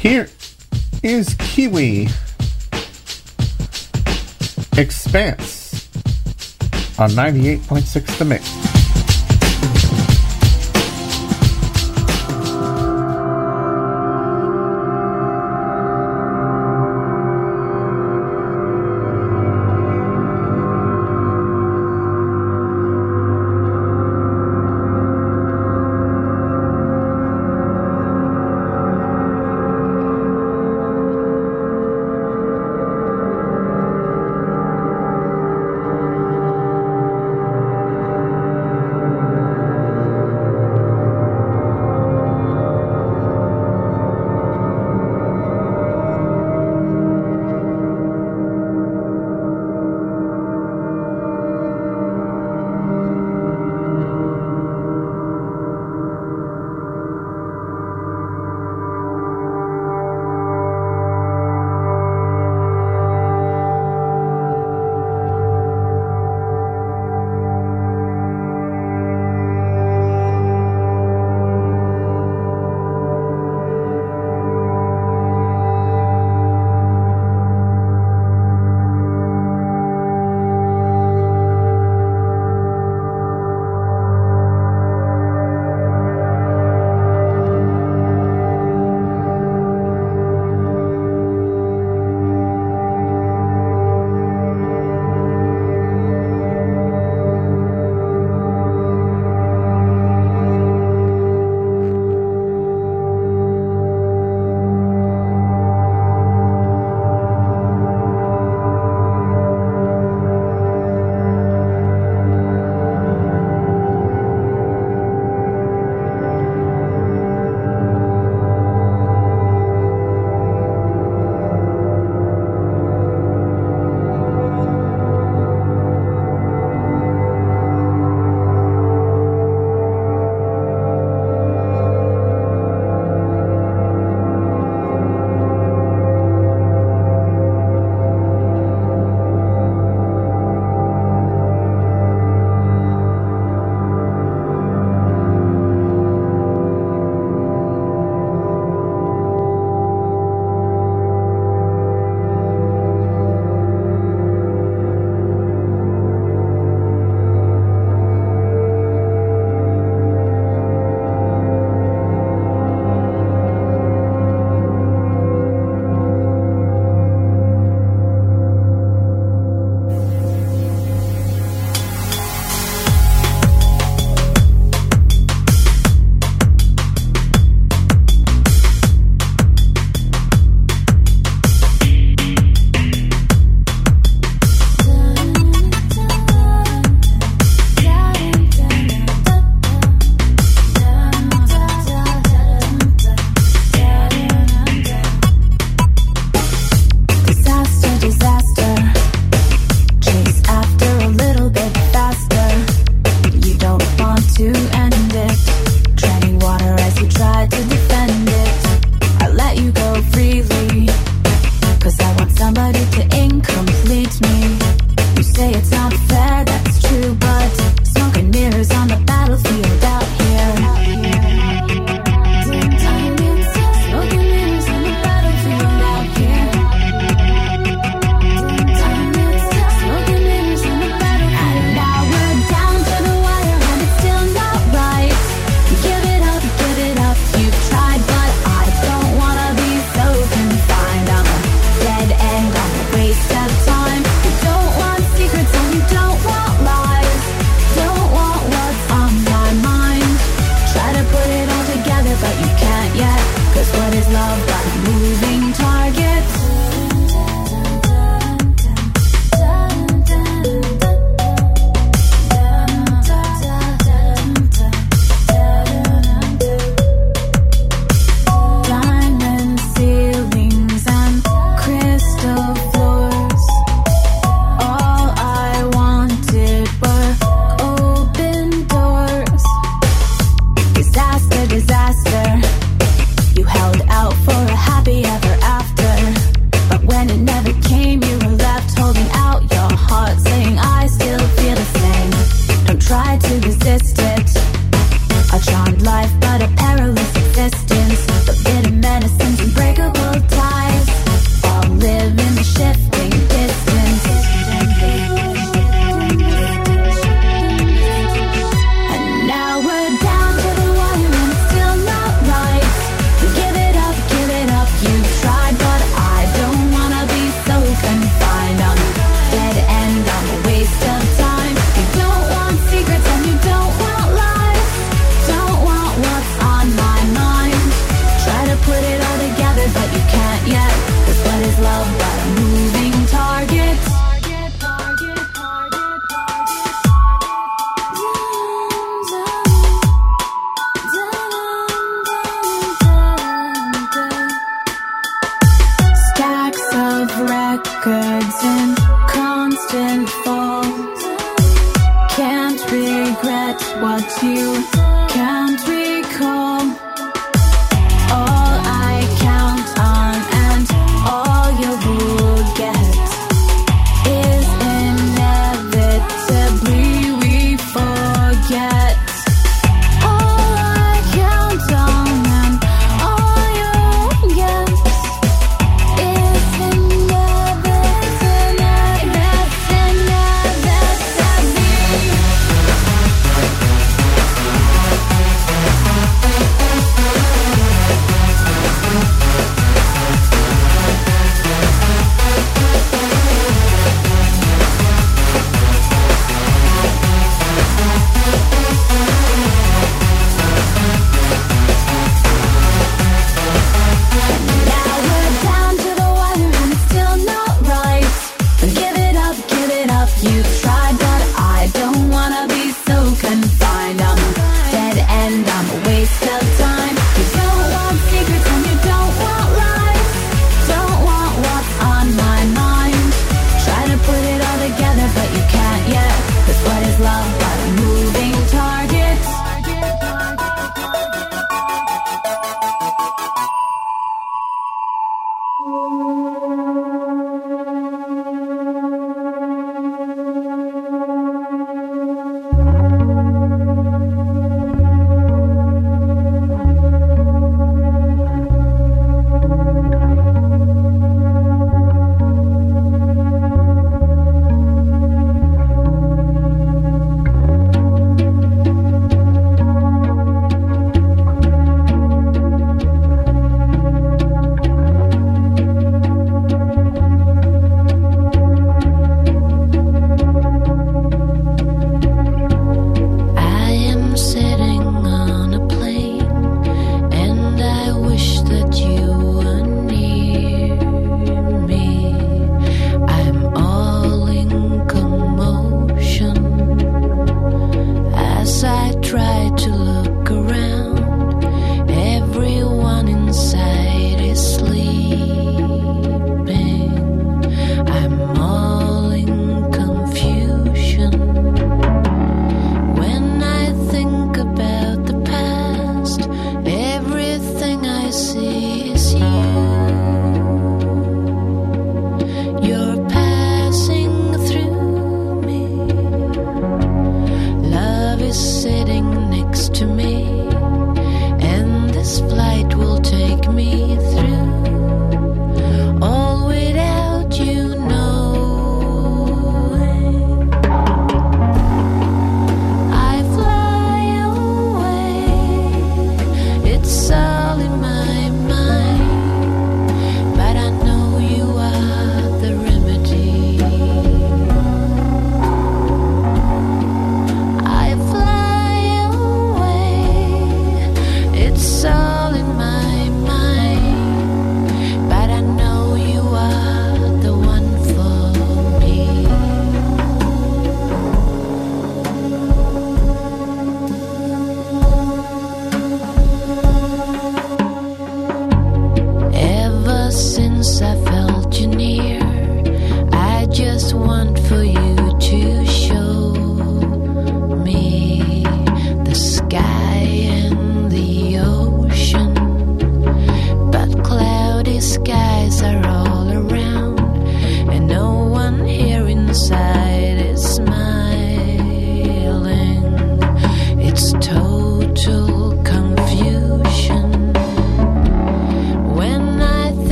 Here is Kiwi Expanse on 98.6 The Mix.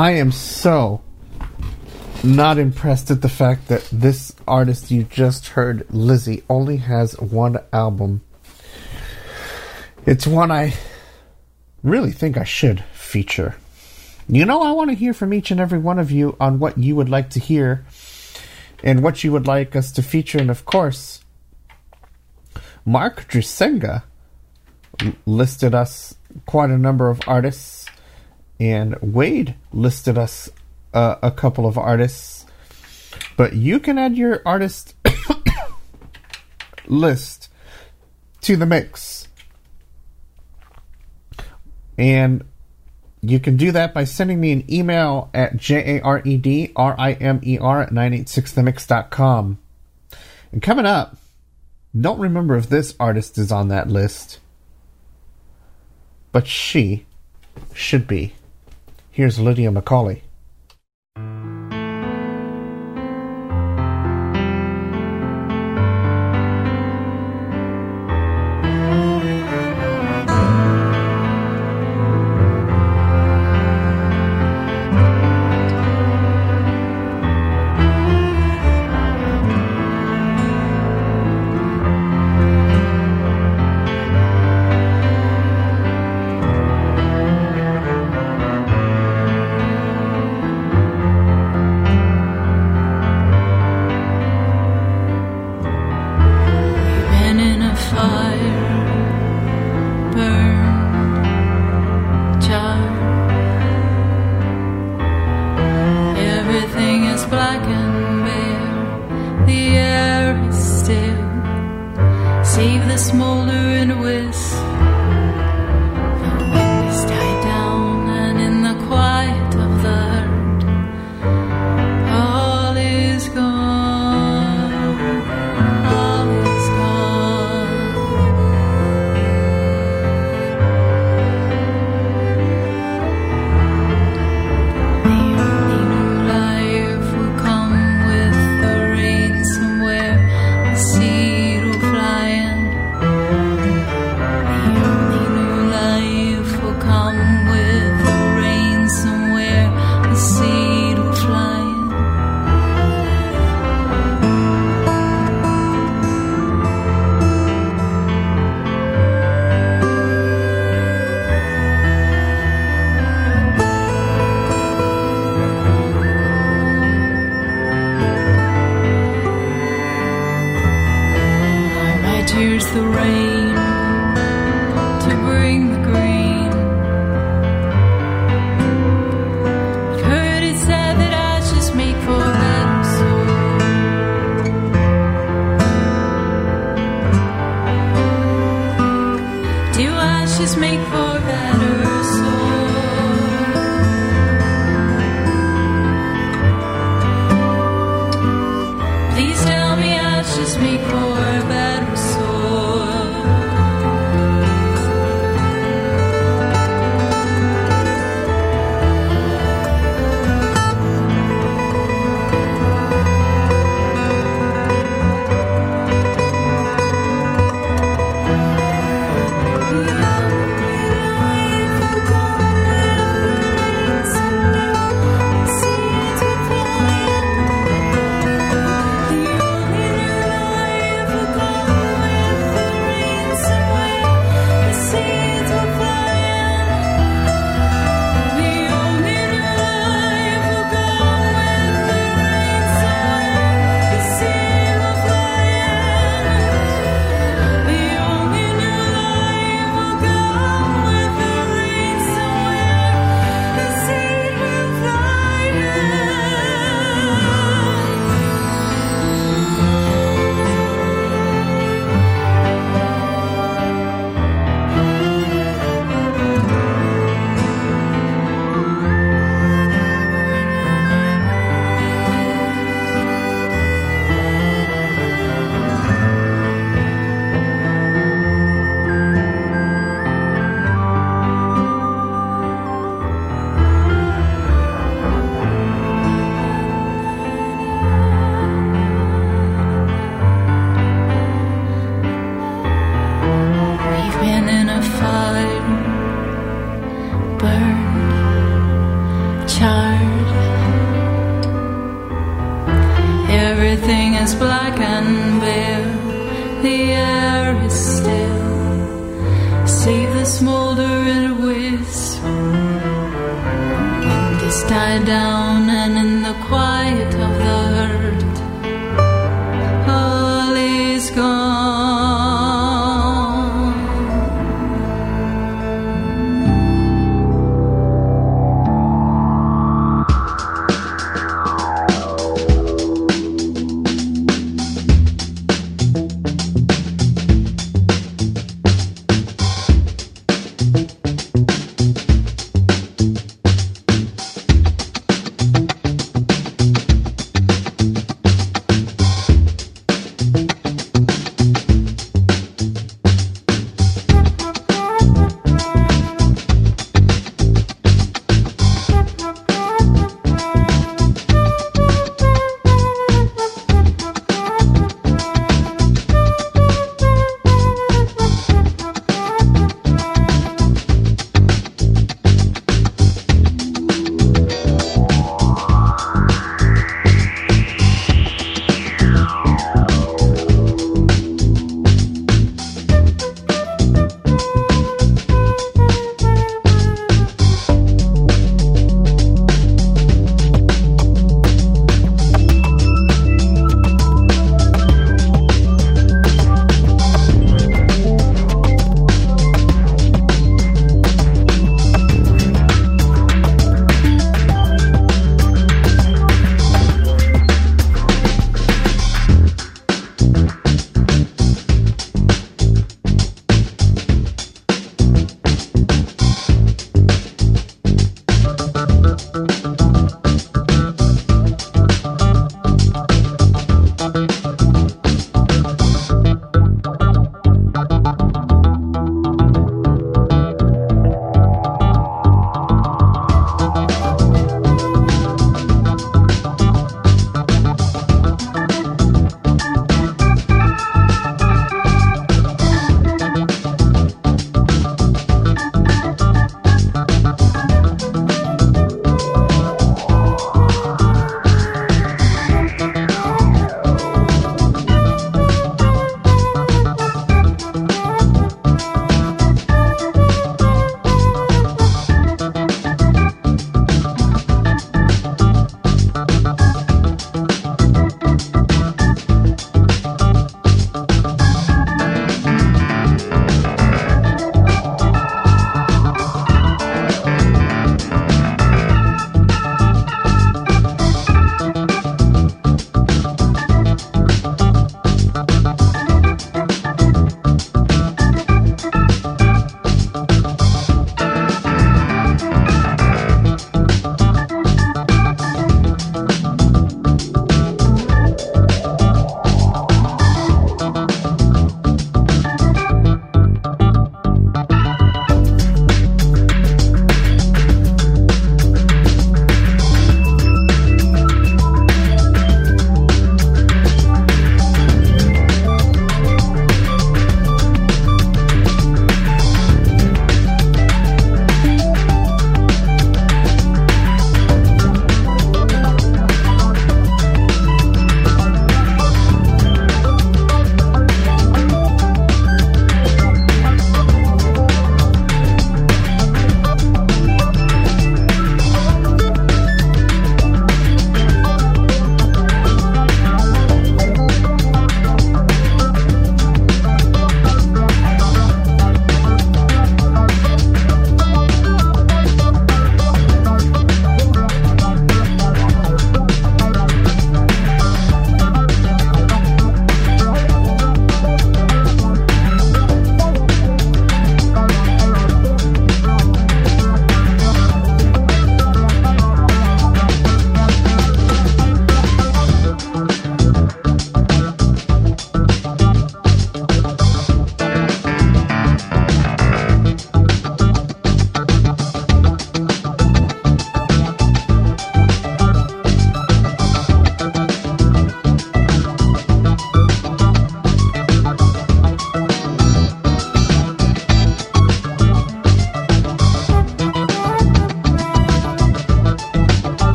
I am so not impressed at the fact that this artist you just heard, Lizzie, only has one album. It's one I really think I should feature. You know, I want to hear from each and every one of you on what you would like to hear and what you would like us to feature. And of course, Mark Drisenga l- listed us quite a number of artists, and Wade listed us uh, a couple of artists. But you can add your artist list to the mix. And you can do that by sending me an email at J-A-R-E-D-R-I-M-E-R at 986themix.com. And coming up, don't remember if this artist is on that list, but she should be. Here's Lydia McCauley.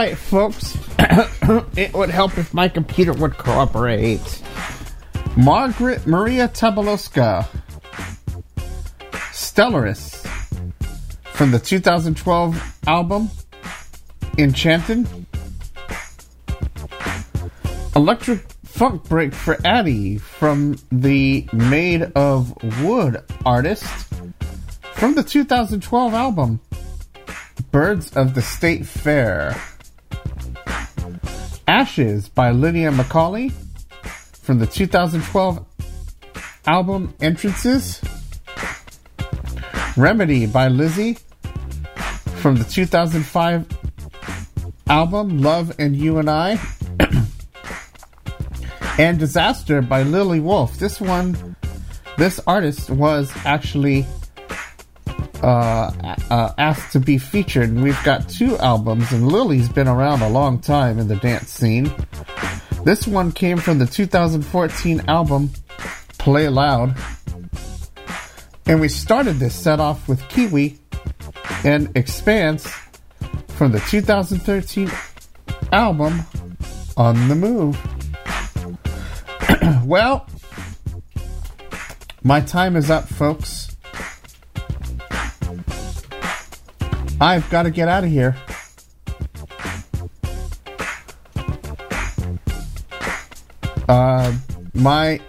Right, folks. it would help if my computer would cooperate. Margaret Maria Tabaloska, Stellaris, from the 2012 album Enchanted. Electric Funk Break for Addie from the Made of Wood artist from the 2012 album Birds of the State Fair. Ashes by Lydia McCauley from the 2012 album Entrances. Remedy by Lizzie from the 2005 album Love and You and I. and Disaster by Lily Wolf. This one, this artist was actually uh, uh, asked to be featured. And we've got two albums, and Lily's been around a long time in the dance scene. This one came from the 2014 album Play Loud. And we started this set off with Kiwi and Expanse from the 2013 album On the Move. well, my time is up, folks. I've got to get out of here. Uh, my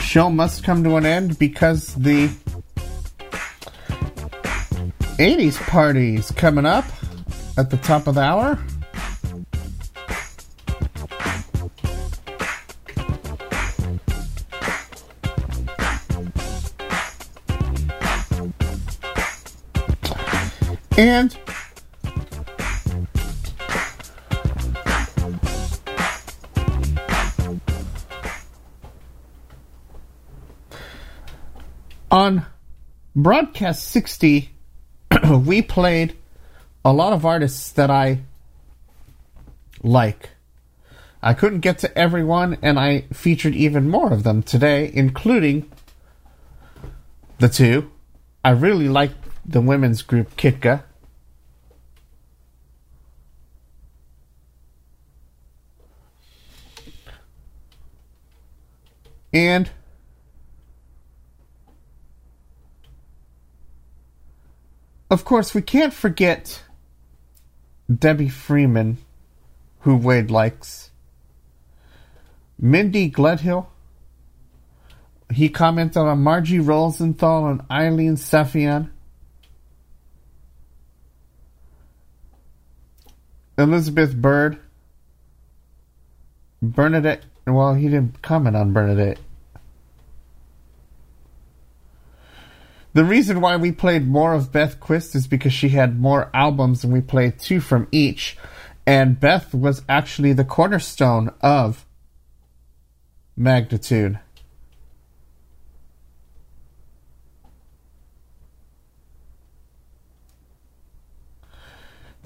show must come to an end because the 80s party is coming up at the top of the hour. And on broadcast 60 we played a lot of artists that I like. I couldn't get to everyone, and I featured even more of them today, including the two. I really liked the women's group Kitka. And of course, we can't forget Debbie Freeman, who Wade likes. Mindy Gledhill. He commented on Margie Rosenthal and Eileen Safian. Elizabeth Bird. Bernadette. Well, he didn't comment on Bernadette. The reason why we played more of Beth Quist is because she had more albums and we played two from each. And Beth was actually the cornerstone of Magnatune.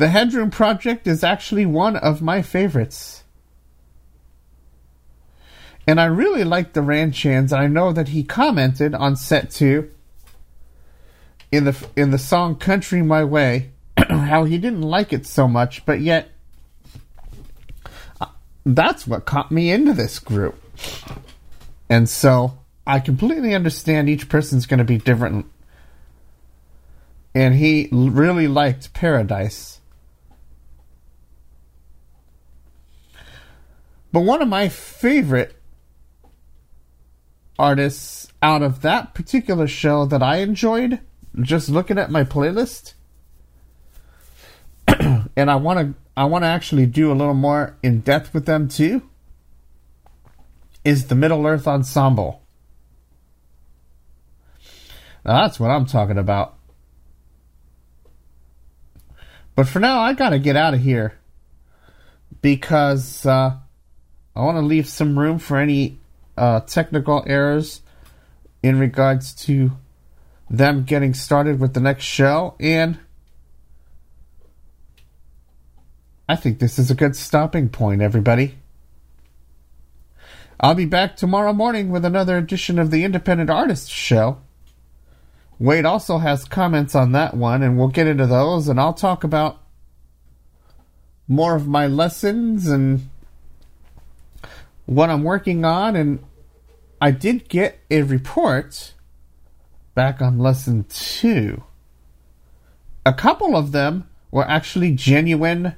The Headroom Project is actually one of my favorites. And I really like the Ranchans. I know that he commented on set two in the in the song "Country My Way" how he didn't like it so much, but yet uh, that's what caught me into this group. And so I completely understand each person's going to be different. And he really liked Paradise. But one of my favorite artists out of that particular show that I enjoyed, just looking at my playlist, and I want to I want to actually do a little more in depth with them too, is the Middle Earth Ensemble. Now that's what I'm talking about. But for now, I gotta get out of here because uh, I want to leave some room for any uh, technical errors in regards to them getting started with the next show. And I think this is a good stopping point, everybody. I'll be back tomorrow morning with another edition of the Independent Artists Show. Wade also has comments on that one, and we'll get into those, and I'll talk about more of my lessons and what I'm working on. And I did get a report back on lesson two. A couple of them were actually genuine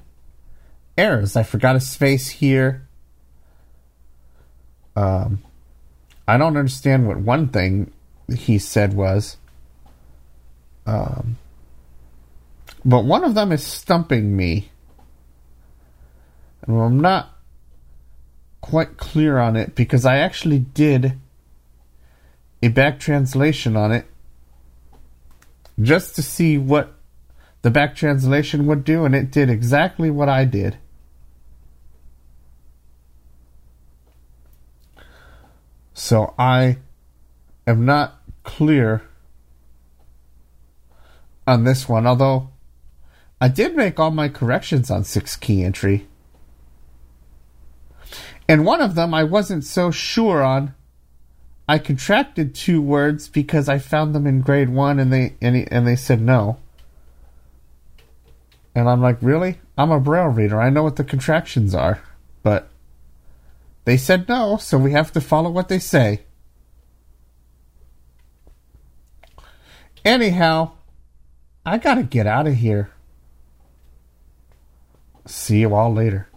errors. I forgot a space here. Um, I don't understand what one thing he said was. Um, but one of them is stumping me. And I'm not quite clear on it because I actually did a back translation on it just to see what the back translation would do, and it did exactly what I did. So I am not clear on this one, although I did make all my corrections on six key entry. And one of them I wasn't so sure on. I contracted two words because I found them in grade one and they and, and they said no. And I'm like, really? I'm a braille reader. I know what the contractions are. But they said no, so we have to follow what they say. Anyhow, I gotta get out of here. See you all later.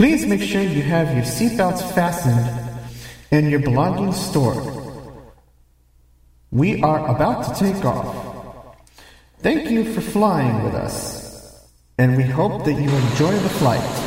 Please make sure you have your seatbelts fastened and your belongings stored. We are about to take off. Thank you for flying with us, and we hope that you enjoy the flight.